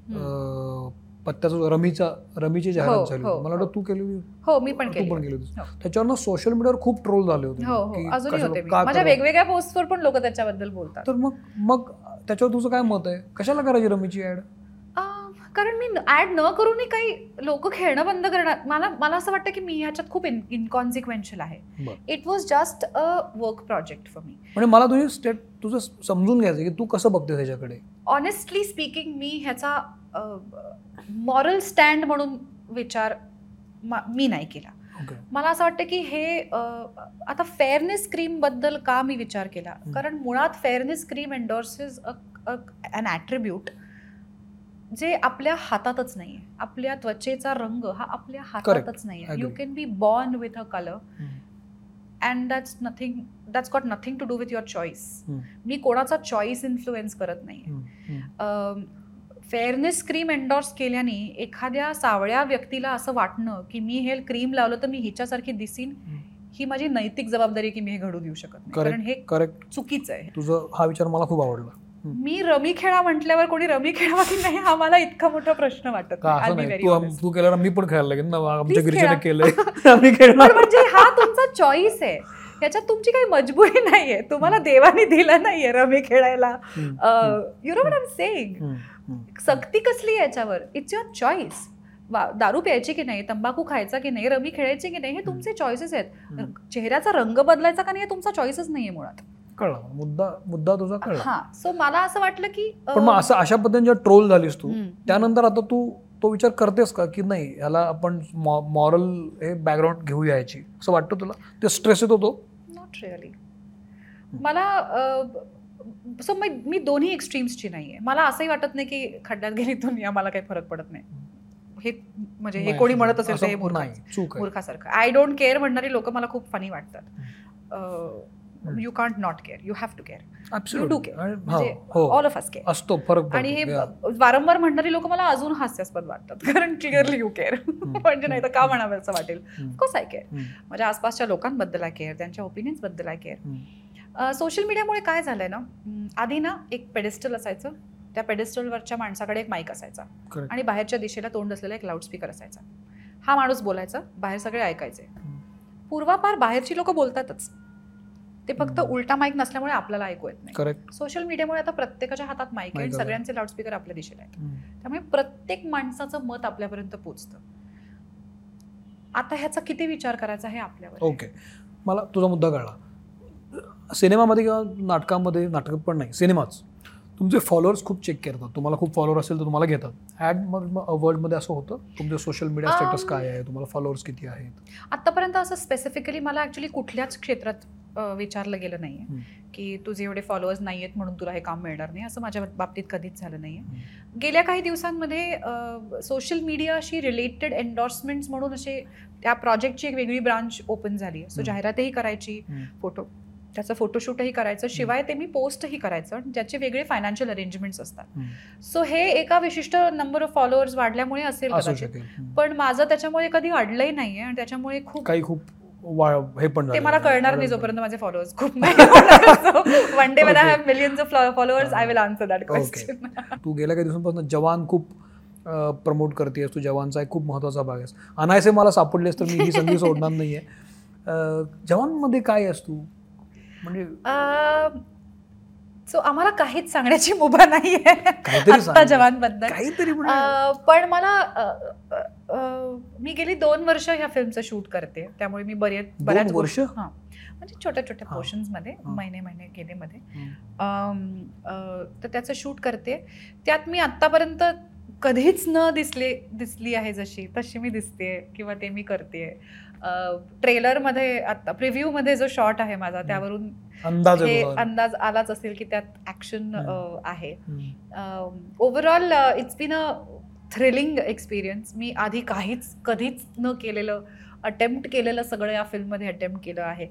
अं, पत्त्याचं रमीचा रमीची जाहिरात हो, झाली हो, मला वाटतं तू केली होती. हो मी पण तू केली पण केली होती हो. त्याच्यावरनं सोशल मीडियावर खूप ट्रोल झाले होते. हो की हो माझ्या? वेगवेगळ्या पोस्टवर पण लोक त्याच्याबद्दल बोलतात. तर मग मग त्याच्यावर तुझं काय मत आहे? कशाला करायची रमीची ऍड कारण मी ऍड न करूनही काही लोक खेळणं बंद करणार. मला मला असं वाटतं की मी ह्याच्यात खूप इनकॉन्सिक्वेन्शियल आहे. It was just a work project for me म्हणजे मला तुझी स्टेट तुझं समजून घ्यायचं की तू कसं बघते त्याच्याकडे? ऑनेस्टली स्पीकिंग मी ह्याचा मॉरल स्टँड म्हणून विचार मा- नाही केला. ओके मला असं वाटतं की हे आता फेअरनेस क्रीमबद्दल का मी विचार केला. कारण मुळात फेअरनेस क्रीम एन्डोर्सेस अन ॲट्रिब्यूट जे आपल्या हातातच नाही आपल्या त्वचेचा रंग हा आपल्या हातातच नाही you. Can be born with a colour and that's nothing that's got nothing to do with your choice. मी कोणाचा चॉईस इन्फ्लुएन्स करत नाही फेअरनेस क्रीम एन्डॉर्स केल्याने एखाद्या सावळ्या व्यक्तीला असं वाटणं की मी हे क्रीम लावलं तर मी हिच्यासारखी दिसीन हं. माझी नैतिक जबाबदारी की मी हे घडू देऊ शकत नाही. कारण हे करेक्ट चुकीचं आहे. तुझं हा विचार मला खूप आवडला. मी रमी खेळा म्हटल्यावर कोणी रमी खेळावा की नाही हा मला इतका मोठा प्रश्न वाटत तू केल्यावर मी पण खेळायला लागेल ना आमच्या खेळणार. म्हणजे हा तुमचा चॉईस आहे. याच्यात तुमची काही मजबुरी नाहीये. तुम्हाला देवाने दिलं नाहीये रमी खेळायला. यु नो आय एम हम्म. सक्ती कसली आहे याच्यावर? इट्स युअर चॉईस दारू प्यायची की नाही तंबाखू खायचा की नाही रमी खेळायची की नाही हे तुमचे चॉईसेस आहेत. चेहऱ्याचा रंग बदलायचा का नाही हे तुमचा चॉईसच नाहीये मुळात. कळलं. मुद्दा मुद्दा तुझा कळला. हा. सो मला असं वाटलं की पण मग असं अशा पद्धतीने जेव्हा ट्रोल झालीस तू. त्यानंतर आता तू तो विचार करतेस का की नाही ह्याला आपण मॉरल हे बॅकग्राऊंड घेऊया याची असं वाटतं तुला? ते स्ट्रेस येत होतो? नॉट रिअली मला सो मी मी दोन्ही एक्स्ट्रीम्सची नाही आहे मला असंही वाटत नाही की खड्ड्यात गेली दुनिया मला काही फरक पडत नाही. हे म्हणजे हे कोणी म्हणत असेल हे आहे. मूर्खासारखं. आय डोंट केअर म्हणणारी लोक मला खूप फनी वाटतात. You can't not care you have to care you Absolutely. Do care all of us care असतो फरक आणि हे. वारंवार म्हणणारी लोक मला अजून हास्यास्पद वाटतात. कारण क्लिअरली यू केअर म्हणजे नाही तर का म्हणावं असं वाटेल? हम्म. Course I care. माझ्या आसपासच्या लोकांबद्दल आय केअर त्यांच्या ओपिनियन्सबद्दल आय केअर. सोशल मीडियामुळे काय झालंय ना? आधी ना एक पेडेस्टल असायचं. त्या पेडेस्टलवरच्या माणसाकडे एक माईक असायचा. आणि बाहेरच्या दिशेला तोंड असलेला एक लाऊडस्पीकर असायचा. हा माणूस बोलायचा. बाहेर सगळे ऐकायचे. पूर्वापार बाहेरची लोक बोलतातच. ते फक्त. उलटा माईक नसल्यामुळे आपल्याला ऐकू येत नाही. करेक्ट सोशल मीडियामुळे आता प्रत्येकाच्या हातात माईक आहे. सगळ्यांचे लाऊडस्पीकर आपल्या दिशेला आहेत. त्यामुळे प्रत्येक माणसाचं मत आपल्यापर्यंत पोचतं. आता ह्याचा किती विचार करायचा हे आपल्यावर. ओके मला तुझा मुद्दा कळला. सिनेमामध्ये किंवा नाटकामध्ये नाटक पण नाही सिनेमाच. तुमचे फॉलोअर्स खूप चेक करतात. तुम्हाला खूप फॉलोअर असेल तर तुम्हाला घेतात. ॲड वर्ल्डमध्ये असं होतं? तुमचं सोशल मीडिया स्टेटस काय आहे? तुम्हाला फॉलोअर्स किती आहेत? आतापर्यंत असं स्पेसिफिकली मला ऍक्च्युली कुठल्याच क्षेत्रात विचारलं गेलं नाहीये हम्म. की तुझे एवढे फॉलोअर्स नाही आहेत म्हणून तुला हे काम मिळणार नाही असं माझ्या बाबतीत कधीच झालं नाहीये हम्म. गेल्या काही दिवसांमध्ये सोशल मीडियाशी रिलेटेड एन्डॉर्समेंट्स म्हणून असे त्या प्रोजेक्टची एक वेगळी ब्रांच ओपन झाली सो हम्म. जाहिरातही करायची. फोटो त्याचं फोटोशूटही करायचं शिवाय ते मी पोस्टही करायचं आणि ज्याचे वेगळे फायनान्शियल अरेंजमेंट्स असतात. सो हे एका विशिष्ट नंबर ऑफ फॉलोअर्स वाढल्यामुळे असेल. पण माझं त्याच्यामुळे कधी अडलंही नाहीये आणि त्याच्यामुळे खूप काही खूप हे पण ते. मला कळणार नाही. जोपर्यंत माझे फॉलोअर्स खूप नाही वन डे मला. Have millions of followers I will answer that. Question तू गेल्या काही दिवसांपासून जवान खूप प्रमोट करतेस तू जवानचा एक खूप महत्त्वाचा भाग आहेस अनायसे मला सापडलेस तर मी ही संधी सोडणार नाहीये अं, जवानमध्ये काय आहेस तू म्हणजे सो आम्हाला काहीच सांगण्याची मुभा आत्ता सांग. जवानबद्दल काहीतरी म्हणजे पण मला मी गेली दोन वर्ष ह्या फिल्मचं शूट करते त्यामुळे मी बरे बऱ्याच वर्ष? हां. म्हणजे छोट्या छोट्या. पोर्शन्समध्ये हां. महिने महिने गेले मध्ये हम्म. अम, अ, तर त्याचं शूट करते त्यात मी आत्तापर्यंत कधीच न दिसले दिसली आहे जशी तशी मी दिसते किंवा ते मी करते ट्रेलरमध्ये आता प्रिव्ह्यूमध्ये जो शॉट आहे माझा त्यावरून अंदाज. अंदाज आलाच असेल की त्यात ऍक्शन. आहे. Overall it's been a thrilling experience मी आधी काहीच कधीच न केलेलं अटेम्प्ट केलेलं सगळं या फिल्ममध्ये अटेम्प्ट केलं आहे.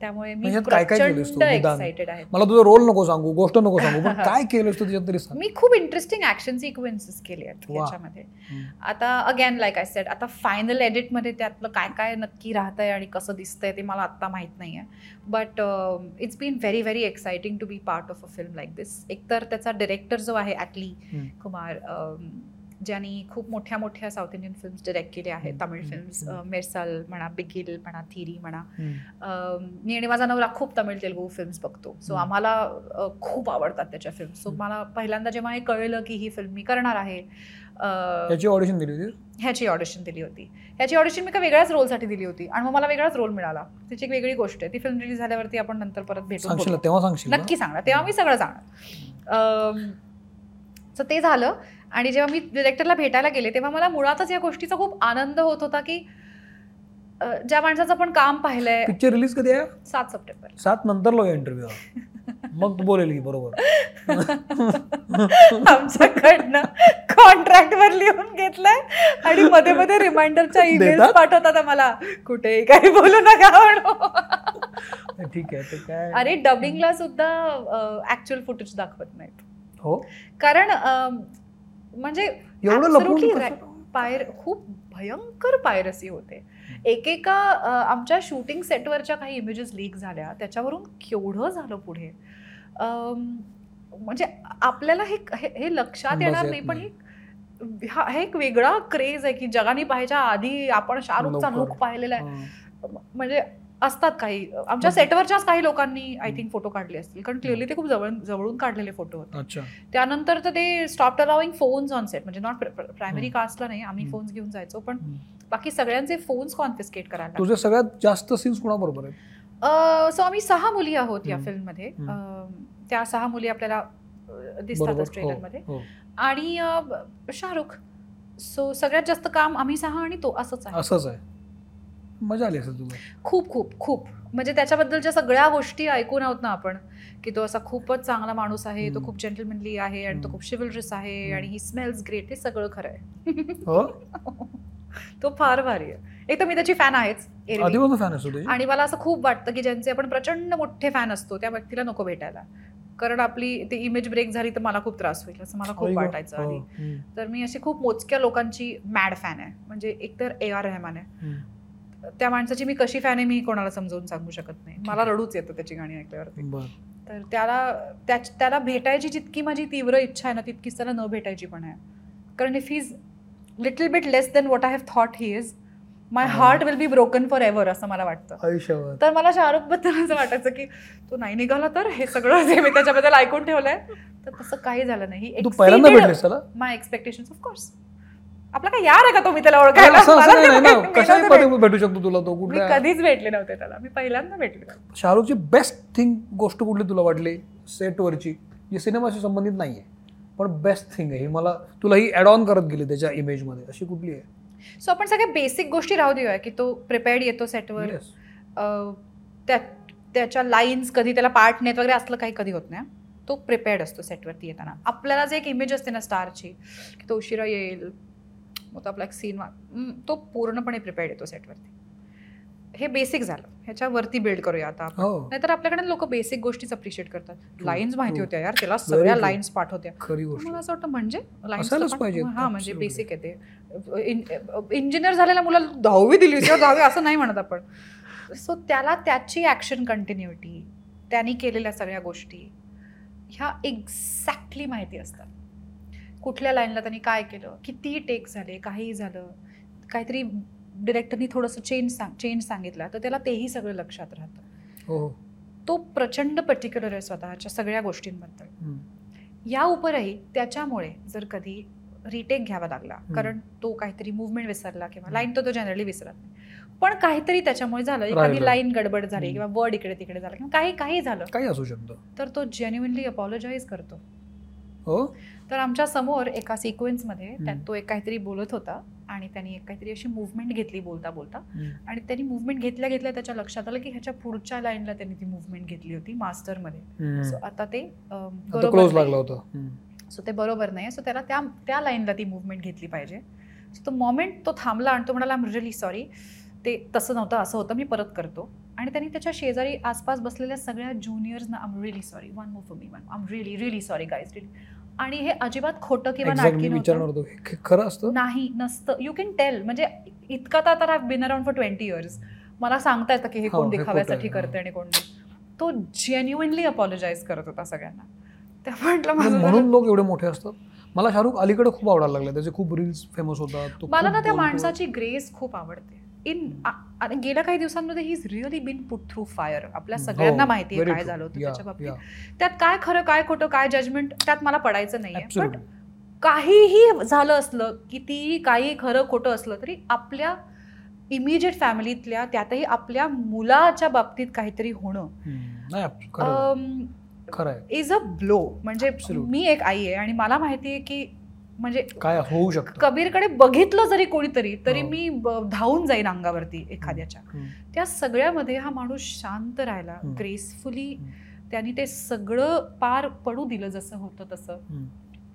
त्यामुळे मी? प्रचंड आहे. मला तुझा रोल नको सांगू गोष्ट नको सांगू पण काय त्याच्यात तरी सांग. मी खूप इंटरेस्टिंग ऍक्शन सिक्वेन्सेस केले आहेत. याच्यामध्ये. आता अगेन लाईक आय सेड आता फायनल एडिटमध्ये त्यातलं काय काय नक्की राहतंय आणि कसं दिसतंय ते मला आत्ता माहीत नाही आहे but it's been very very exciting to be part of a film like this एकतर त्याचा डिरेक्टर जो आहे ॲटली. कुमार अम, ज्यांनी खूप मोठ्या मोठ्या साऊथ इंडियन फिल्म्स डिरेक्ट केले आहेत. तमिळ फिल्म्स. मिरसाल म्हणा बिगिल म्हणा थिरी म्हणा. मी आणि माझा नवरा खूप तमिळ तेलगू फिल्म्स बघतो. सो. आम्हाला खूप आवडतात त्याच्या फिल्म्स सो. मला पहिल्यांदा जेव्हा हे कळलं की ही फिल्म मी करणार आहे अ, याची ऑडिशन दिली होती? ह्याची ऑडिशन दिली होती. ह्याची ऑडिशन मी एका वेगळ्याच रोलसाठी दिली होती आणि मग मला वेगळाच रोल मिळाला. त्याची एक वेगळी गोष्ट आहे. ती फिल्म रिलीज झाल्यावरती आपण नंतर परत तेव्हा सांगशील ना? नक्की सांगणार. तेव्हा मी सगळं सांगणार. सो ते झालं. आणि जेव्हा मी डिरेक्टरला भेटायला गेले तेव्हा मला मुळातच या गोष्टीचा खूप आनंद होत होता की ज्या माणसाचं आपण काम पाहिलंय पिक्चर रिलीज कधी आहे? सात सप्टेंबर. सात नंतर लो. इंटरव्ह्यू मग तू बोलेल की बरोबर. आमच्याकडनं कॉन्ट्रॅक्ट वर लिहून घेतलंय आणि मध्ये मध्ये रिमाइंडरच्या ईमेल? पाठवतात मला कुठेही काही बोलू नका म्हणून. ठीक आहे काय अरे डबिंगला सुद्धा ऍक्च्युअल फुटेज दाखवत नाहीत. हो? कारण म्हणजे. पायर खूप भयंकर पायरसी होते एकेका आमच्या शूटिंग सेटवरच्या काही इमेजेस लीक झाल्या त्याच्यावरून केवढं झालं पुढे म्हणजे आपल्याला हे हे लक्षात येणार नाही पण. हे हा एक वेगळा क्रेज आहे की जगाने पाहायच्या आधी आपण शाहरुखचा. लुक पाहिलेला आहे. म्हणजे असतात काही. आमच्या सेटवरच्याच काही लोकांनी आय थिंक फोटो काढले असतील. कारण क्लिअरली ते खूप जवळ जवळून काढलेले फोटो होते. त्यानंतर तर ते stop allowing phones on set म्हणजे नॉट प्रायमरी. कास्टला नाही आम्ही. फोन्स घेऊन जायचो. पण. बाकी सगळ्यांचे फोन्स कॉन्फिस्केट करायला. तुझे सगळ्यात जास्त सीन्स कोणाबरोबर आहेत? सो आम्ही सहा मुली आहोत या. फिल्ममध्ये त्या सहा मुली आपल्याला दिसतातच ट्रेलरमध्ये हो, हो. आणि शाहरुख. सो सगळ्यात जास्त काम आम्ही सहा आणि तो असंच आहे. असंच आहे. मजा आली असेल तुला खूप खूप खूप म्हणजे त्याच्याबद्दलच्या सगळ्या गोष्टी ऐकून आहोत ना आपण की तो असा खूपच चांगला माणूस आहे तो. खूप जेंटलमॅनली आहे आणि तो. खूप शिवलरिस आहे. आणि ही स्मेल्स ग्रेट हे सगळं खरं आहे हो तो फार भारी आहे एक तर मी त्याची फॅन आहेच फॅन आणि मला असं खूप वाटतं की ज्यांचे आपण प्रचंड मोठे फॅन असतो त्या व्यक्तीला नको भेटायला कारण आपली ती इमेज ब्रेक झाली तर मला खूप त्रास होईल असं मला खूप. वाटायचं हो. आधी हम्म. तर मी अशी खूप मोजक्या लोकांची मॅड फॅन आहे म्हणजे एकतर ए आर रेहमान आहे. त्या माणसाची मी कशी फॅन आहे मी कोणाला समजावून सांगू शकत नाही. मला रडूच येतं त्याची गाणी ऐकल्यावरती. तर त्याला त्याला भेटायची जितकी माझी तीव्र इच्छा आहे ना तितकीच त्याला न भेटायची पण आहे. कारण if is little bit less than what I have thought he is my. Heart will be broken for ever असं मला वाटतं. तर मला शाहरुखबद्दल असं वाटायचं की तो नाही निघाला तर हे सगळं जे मी त्याच्याबद्दल ऐकून ठेवलंय तर तसं काही झालं नाही. माय एक्सपेक्टेशन ऑफकोर्स आपला काय यार आहे का तो मी त्याला ओळखायला? कशाही भेटू शकतो तुला तो मी कुठल्या कधीच भेटले नव्हते त्याला. मी पहिल्यांदा भेटले. शाहरुखची बेस्ट थिंग गोष्ट कुठली तुला वाटली? सेटवरची जी सिनेमाशी संबंधित नाही आहे पण बेस्ट थिंग आहे. ही मला तुला ही ॲड ऑन करत गेली त्याच्या इमेजमध्ये अशी कुठली आहे? सो आपण सगळ्या बेसिक गोष्टी राहू देऊया की तो प्रिपेअर्ड येतो सेटवर. त्या त्याच्या लाईन्स कधी त्याला पार्ट नेत वगैरे असलं काही कधी होत नाही. तो प्रिपेअर्ड असतो सेटवरती येताना. आपल्याला जे एक इमेज असते ना स्टारची की तो उशिरा येईल मग तो आपला एक सीन तो पूर्णपणे प्रिपेअर्ड येतो सेटवरती हे बेसिक झालं. ह्याच्यावरती बिल्ड करूया आता आपण. हो. नाहीतर आपल्याकडे लोक बेसिक गोष्टीच अप्रिशिएट करतात. लाईन्स माहिती. होत्या यार. त्याला सगळ्या. लाईन्स पाठ होत्या खरी गोष्ट मला असं वाटतं म्हणजे. पाठ- हा म्हणजे. बेसिक आहे ते. इंजिनियर झालेल्या मुलाला दहावी दिली किंवा दहावी असं नाही म्हणत आपण. सो त्याला त्याची ऍक्शन कंटिन्युटी त्यांनी केलेल्या सगळ्या गोष्टी ह्या एक्झॅक्टली माहिती असतात. कुठल्या लाईनला त्यांनी काय केलं? किती टेक झाले? काही झालं. काहीतरी डिरेक्टरनी थोडंसं चेंज सांग चेंज सांगितला. तर त्याला तेही सगळं लक्षात राहतं. हो हो. तो प्रचंड पर्टिक्युलर आहे स्वतःच्या सगळ्या गोष्टींबद्दल. या उपरही त्याच्यामुळे जर कधी रिटेक घ्यावा लागला कारण तो काहीतरी मुवमेंट विसरला किंवा लाईन तर तो जनरली विसरत नाही. पण काहीतरी त्याच्यामुळे झालं. एखादी. लाईन गडबड झाली. किंवा वर्ड इकडे तिकडे झाला किंवा काही काही झालं. काही असू शकतं. तर तो जेन्युनली अपॉलोजाईज करतो. हो? तर आमच्यासमोर एका सिक्वेन्समध्ये. तो एक काहीतरी बोलत होता आणि त्यांनी एक काहीतरी अशी मुवमेंट घेतली बोलता बोलता. आणि त्यांनी मुवमेंट घेतल्या घेतल्या त्याच्या लक्षात आलं की ह्याच्या पुढच्या लाईनला त्यांनी ती मुवमेंट घेतली होती मास्टरमध्ये. सो आता ते बरोबर क्लोज नाही. लागला होता. हम्म. सो ते बरोबर नाही. सो त्याला त्या त्या लाईनला ती मुवमेंट घेतली पाहिजे. सो तो मोमेंट तो थांबला आणि तो म्हणाला आम रिअली सॉरी ते तसं नव्हतं असं होतं मी परत करतो. आणि त्यांनी त्याच्या शेजारी आसपास बसलेल्या सगळ्या ज्युनियर्सना I'm really sorry one more for me one I'm really really sorry guys really आणि हे अजिबात खोटं किंवा नाटकी नव्हतं. होतो हे खरं असतं? नाही नसतं. यू कॅन टेल म्हणजे इतका तर आता been around for twenty years मला सांगता येतं की हे हो, कोण दिखाव्यासाठी करते आणि कोण तो जेन्युअनली अपॉलोजाईज करत होता सगळ्यांना. त्या म्हटलं माझं म्हणून लोक एवढे मोठे असतात. मला शाहरुख अलीकडे खूप आवडायला लागला. त्याचे खूप रील्स फेमस होतात मला ना त्या. माणसाची ग्रेस खूप आवडते. इन आणि गेल्या काही दिवसांमध्ये he is really been put through fire आपल्या हो, सगळ्यांना माहिती आहे काय. झालं होतं त्याच्या बाबतीत. त्यात काय खरं काय खोटं काय जजमेंट त्यात मला पडायचं नाहीये पण Absolutely. काहीही झालं असलं कितीही काही खरं खोटं असलं तरी आपल्या इमिजिएट फॅमिलीतल्या त्यातही आपल्या मुलाच्या बाबतीत काहीतरी होणं. नाही इज अ ब्लो म्हणजे. मी एक आई आहे आणि मला माहिती आहे की म्हणजे काय होऊ शकतं कबीरकडे बघितलं जरी कोणीतरी तरी हो. मी धावून जाईन अंगावरती एखाद्याच्या. त्या सगळ्यामध्ये हा माणूस शांत राहिला. ग्रेसफुली. त्यांनी ते सगळं पार पडू दिलं जसं होतं तसं.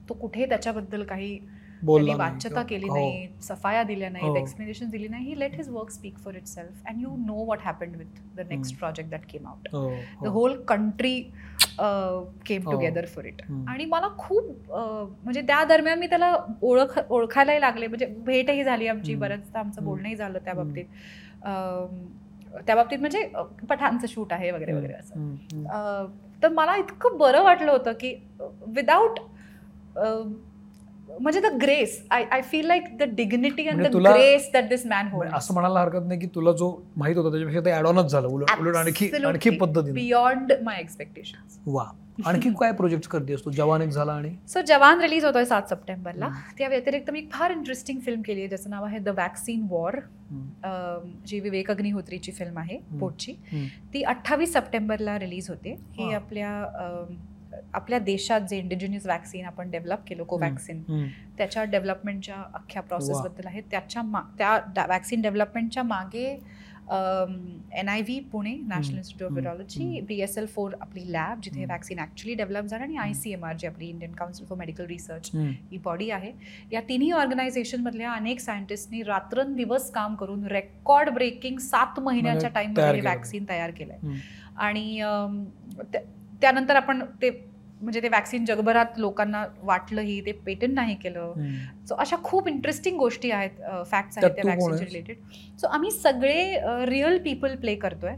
तो कुठे त्याच्याबद्दल काही त्यांनी वाच्यता केली हो. नाही सफाया दिल्या हो. नाहीत एक्सप्लेनेशन दिली नाही he let his work speak for itself and you know what happened with the next. Project that came out हो, द हो. होल कंट्री केम हो. Together for it. आणि मला खूप अं, म्हणजे त्या दरम्यान मी त्याला ओळख ओळखायलाही लागले म्हणजे भेटही झाली आमची. बऱ्याचदा आमचं. बोलणंही झालं त्या. बाबतीत त्या बाबतीत म्हणजे पठाणचं शूट आहे वगैरे वगैरे असं तर मला इतकं बरं वाटलं होतं की विदाऊट म्हणजे the grace I I feel like the dignity and the grace that this man म्हणजे असं म्हणायला हरकत नाही की तुला जो माहीत होता त्याच्यापेक्षा ते ऍड ऑनच झालं. उलट उलट आणखी आणखी पद्धतीने. बियॉन्ड माय एक्सपेक्टेशन वा. आणखी काय प्रोजेक्ट करते तू? जवान एक झाला आणि सो जवान रिलीज होतोय सात सप्टेंबरला. त्या व्यतिरिक्त मी एक फार इंटरेस्टिंग फिल्म केली आहे ज्याचं नाव आहे द वॅक्सिन वॉर. जी विवेक अग्निहोत्रीची फिल्म आहे. पोटची. ती अठ्ठावीस सप्टेंबरला रिलीज होते. ही. आपल्या आपल्या देशात जे इंडिजिनियस वॅक्सिन आपण डेव्हलप केलं कोवॅक्सिन. त्याच्या डेव्हलपमेंटच्या अख्ख्या प्रोसेसबद्दल आहे त्याच्या मा त्या वॅक्सिन डेव्हलपमेंटच्या मागे N I V Pune national institute of. Virology. B S L four आपली लॅब जिथे. वॅक्सिन ॲक्च्युली डेव्हलप झालं आणि आय सी एम आर जी आपली Indian council for medical research. He body आहे या तिन्ही ऑर्गनायझेशनमधल्या अनेक सायंटिस्टनी रात्रंदिवस काम करून रेकॉर्ड ब्रेकिंग सात महिन्याच्या म्हणजे तयार हे केलं. वॅक्सिन तयार केलंय हम्म. आणि त्यानंतर आपण ते म्हणजे ते वॅक्सिन जगभरात लोकांना वाटलंही ते पेटंट नाही केलं. सो अशा खूप इंटरेस्टिंग गोष्टी आहेत फॅक्ट्स आहेत त्या तू कोण वॅक्सिनचे आहेस? रिलेटेड सो आम्ही सगळे रिअल पीपल प्ले करतोय.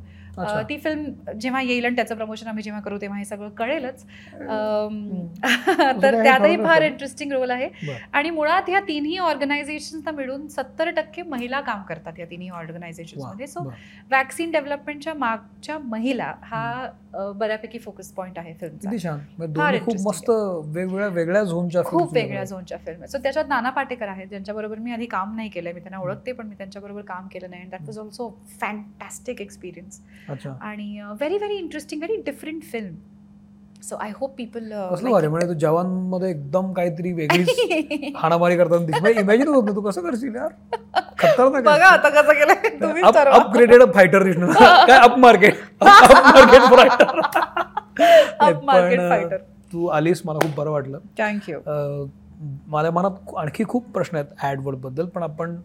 ती फिल्म जेव्हा येईल आणि त्याचं प्रमोशन आम्ही जेव्हा करू तेव्हा हे सगळं कळेलच तर काय त्यातही फार? इंटरेस्टिंग रोल आहे. आणि मुळात ह्या तिन्ही ऑर्गनायझेशन्सना मिळून सत्तर टक्के महिला काम करतात या तिन्ही ऑर्गनायझेशन वा, मध्ये सो. वॅक्सिन डेव्हलपमेंटच्या मागच्या महिला हा बऱ्यापैकी फोकस पॉईंट आहे फिल्मचा खूप मस्त वेगवेगळ्या वेगळ्या झोनच्या खूप वेगळ्या. झोनच्या फिल्म सो त्याच्यात नाना पाटेकर आहेत ज्यांच्याबरोबर मी आधी काम नाही केलंय मी त्यांना ओळखते पण मी त्यांच्याबरोबर काम केलं नाही. That was also fantastic experience आणि very very interesting very different film so I hope people कसलं भारी म्हणजे तू जवानमध्ये एकदम काहीतरी वेगळीच हाणामारी करताना दिस इमॅजिन होत नाही तू कसं करशील यार? खतरनाक बघा आता कसं केलं तुम्ही अपग्रेडेड फायटर काय up market up market fighter. तू आलीस मला खूप बरं वाटलं. थँक्यू अं, माझ्या मनात आणखी खूप प्रश्न आहेत ॲडवर्डबद्दल पण आपण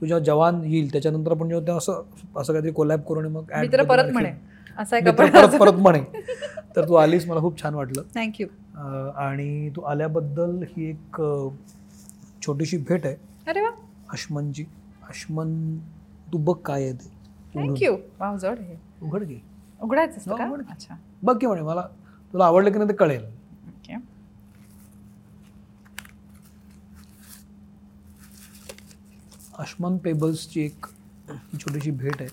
तू जेव्हा जवान येईल त्याच्यानंतर आपण जेव्हा असं असं काहीतरी कोलॅब करून मग परत म्हणे असं परत परत म्हणे तर तू आलीस मला खूप छान वाटलं. थँक्यू आणि तू आल्याबद्दल ही एक छोटीशी भेट आहे. अरे वा. अश्मनची अश्मन तू बघ काय आहे ते. थँक्यू हे. उघड की. उघडायचं का. अच्छा. बघ की म्हणे मला. तुला आवडलं की नाही ते कळेल. अश्मन पेबल्सची एक छोटीशी भेट आहे.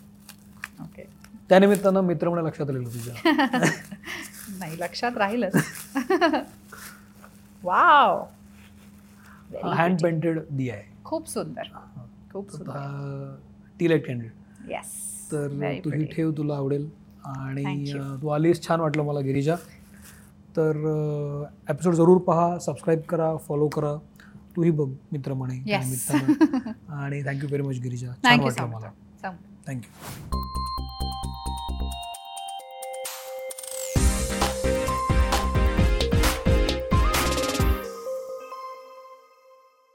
त्यानिमित्तानं मित्र म्हणा लक्षात आलेलं तुझ्या. नाही लक्षात राहीलच. वाव. हँड पेंटेड दिया आहे. खूप सुंदर. खूप सुंदर. टी लाइट कॅन्डेड येस तर तू ही ठेव तुला आवडेल. आणि तू आलीस छान वाटलं मला गिरिजा. तर एपिसोड जरूर पहा सबस्क्राईब करा फॉलो करा. तूही बघ मित्र म्हणे. आणि थँक्यू व्हेरी मच गिरिजा. छान वाटलं मला. थँक्यू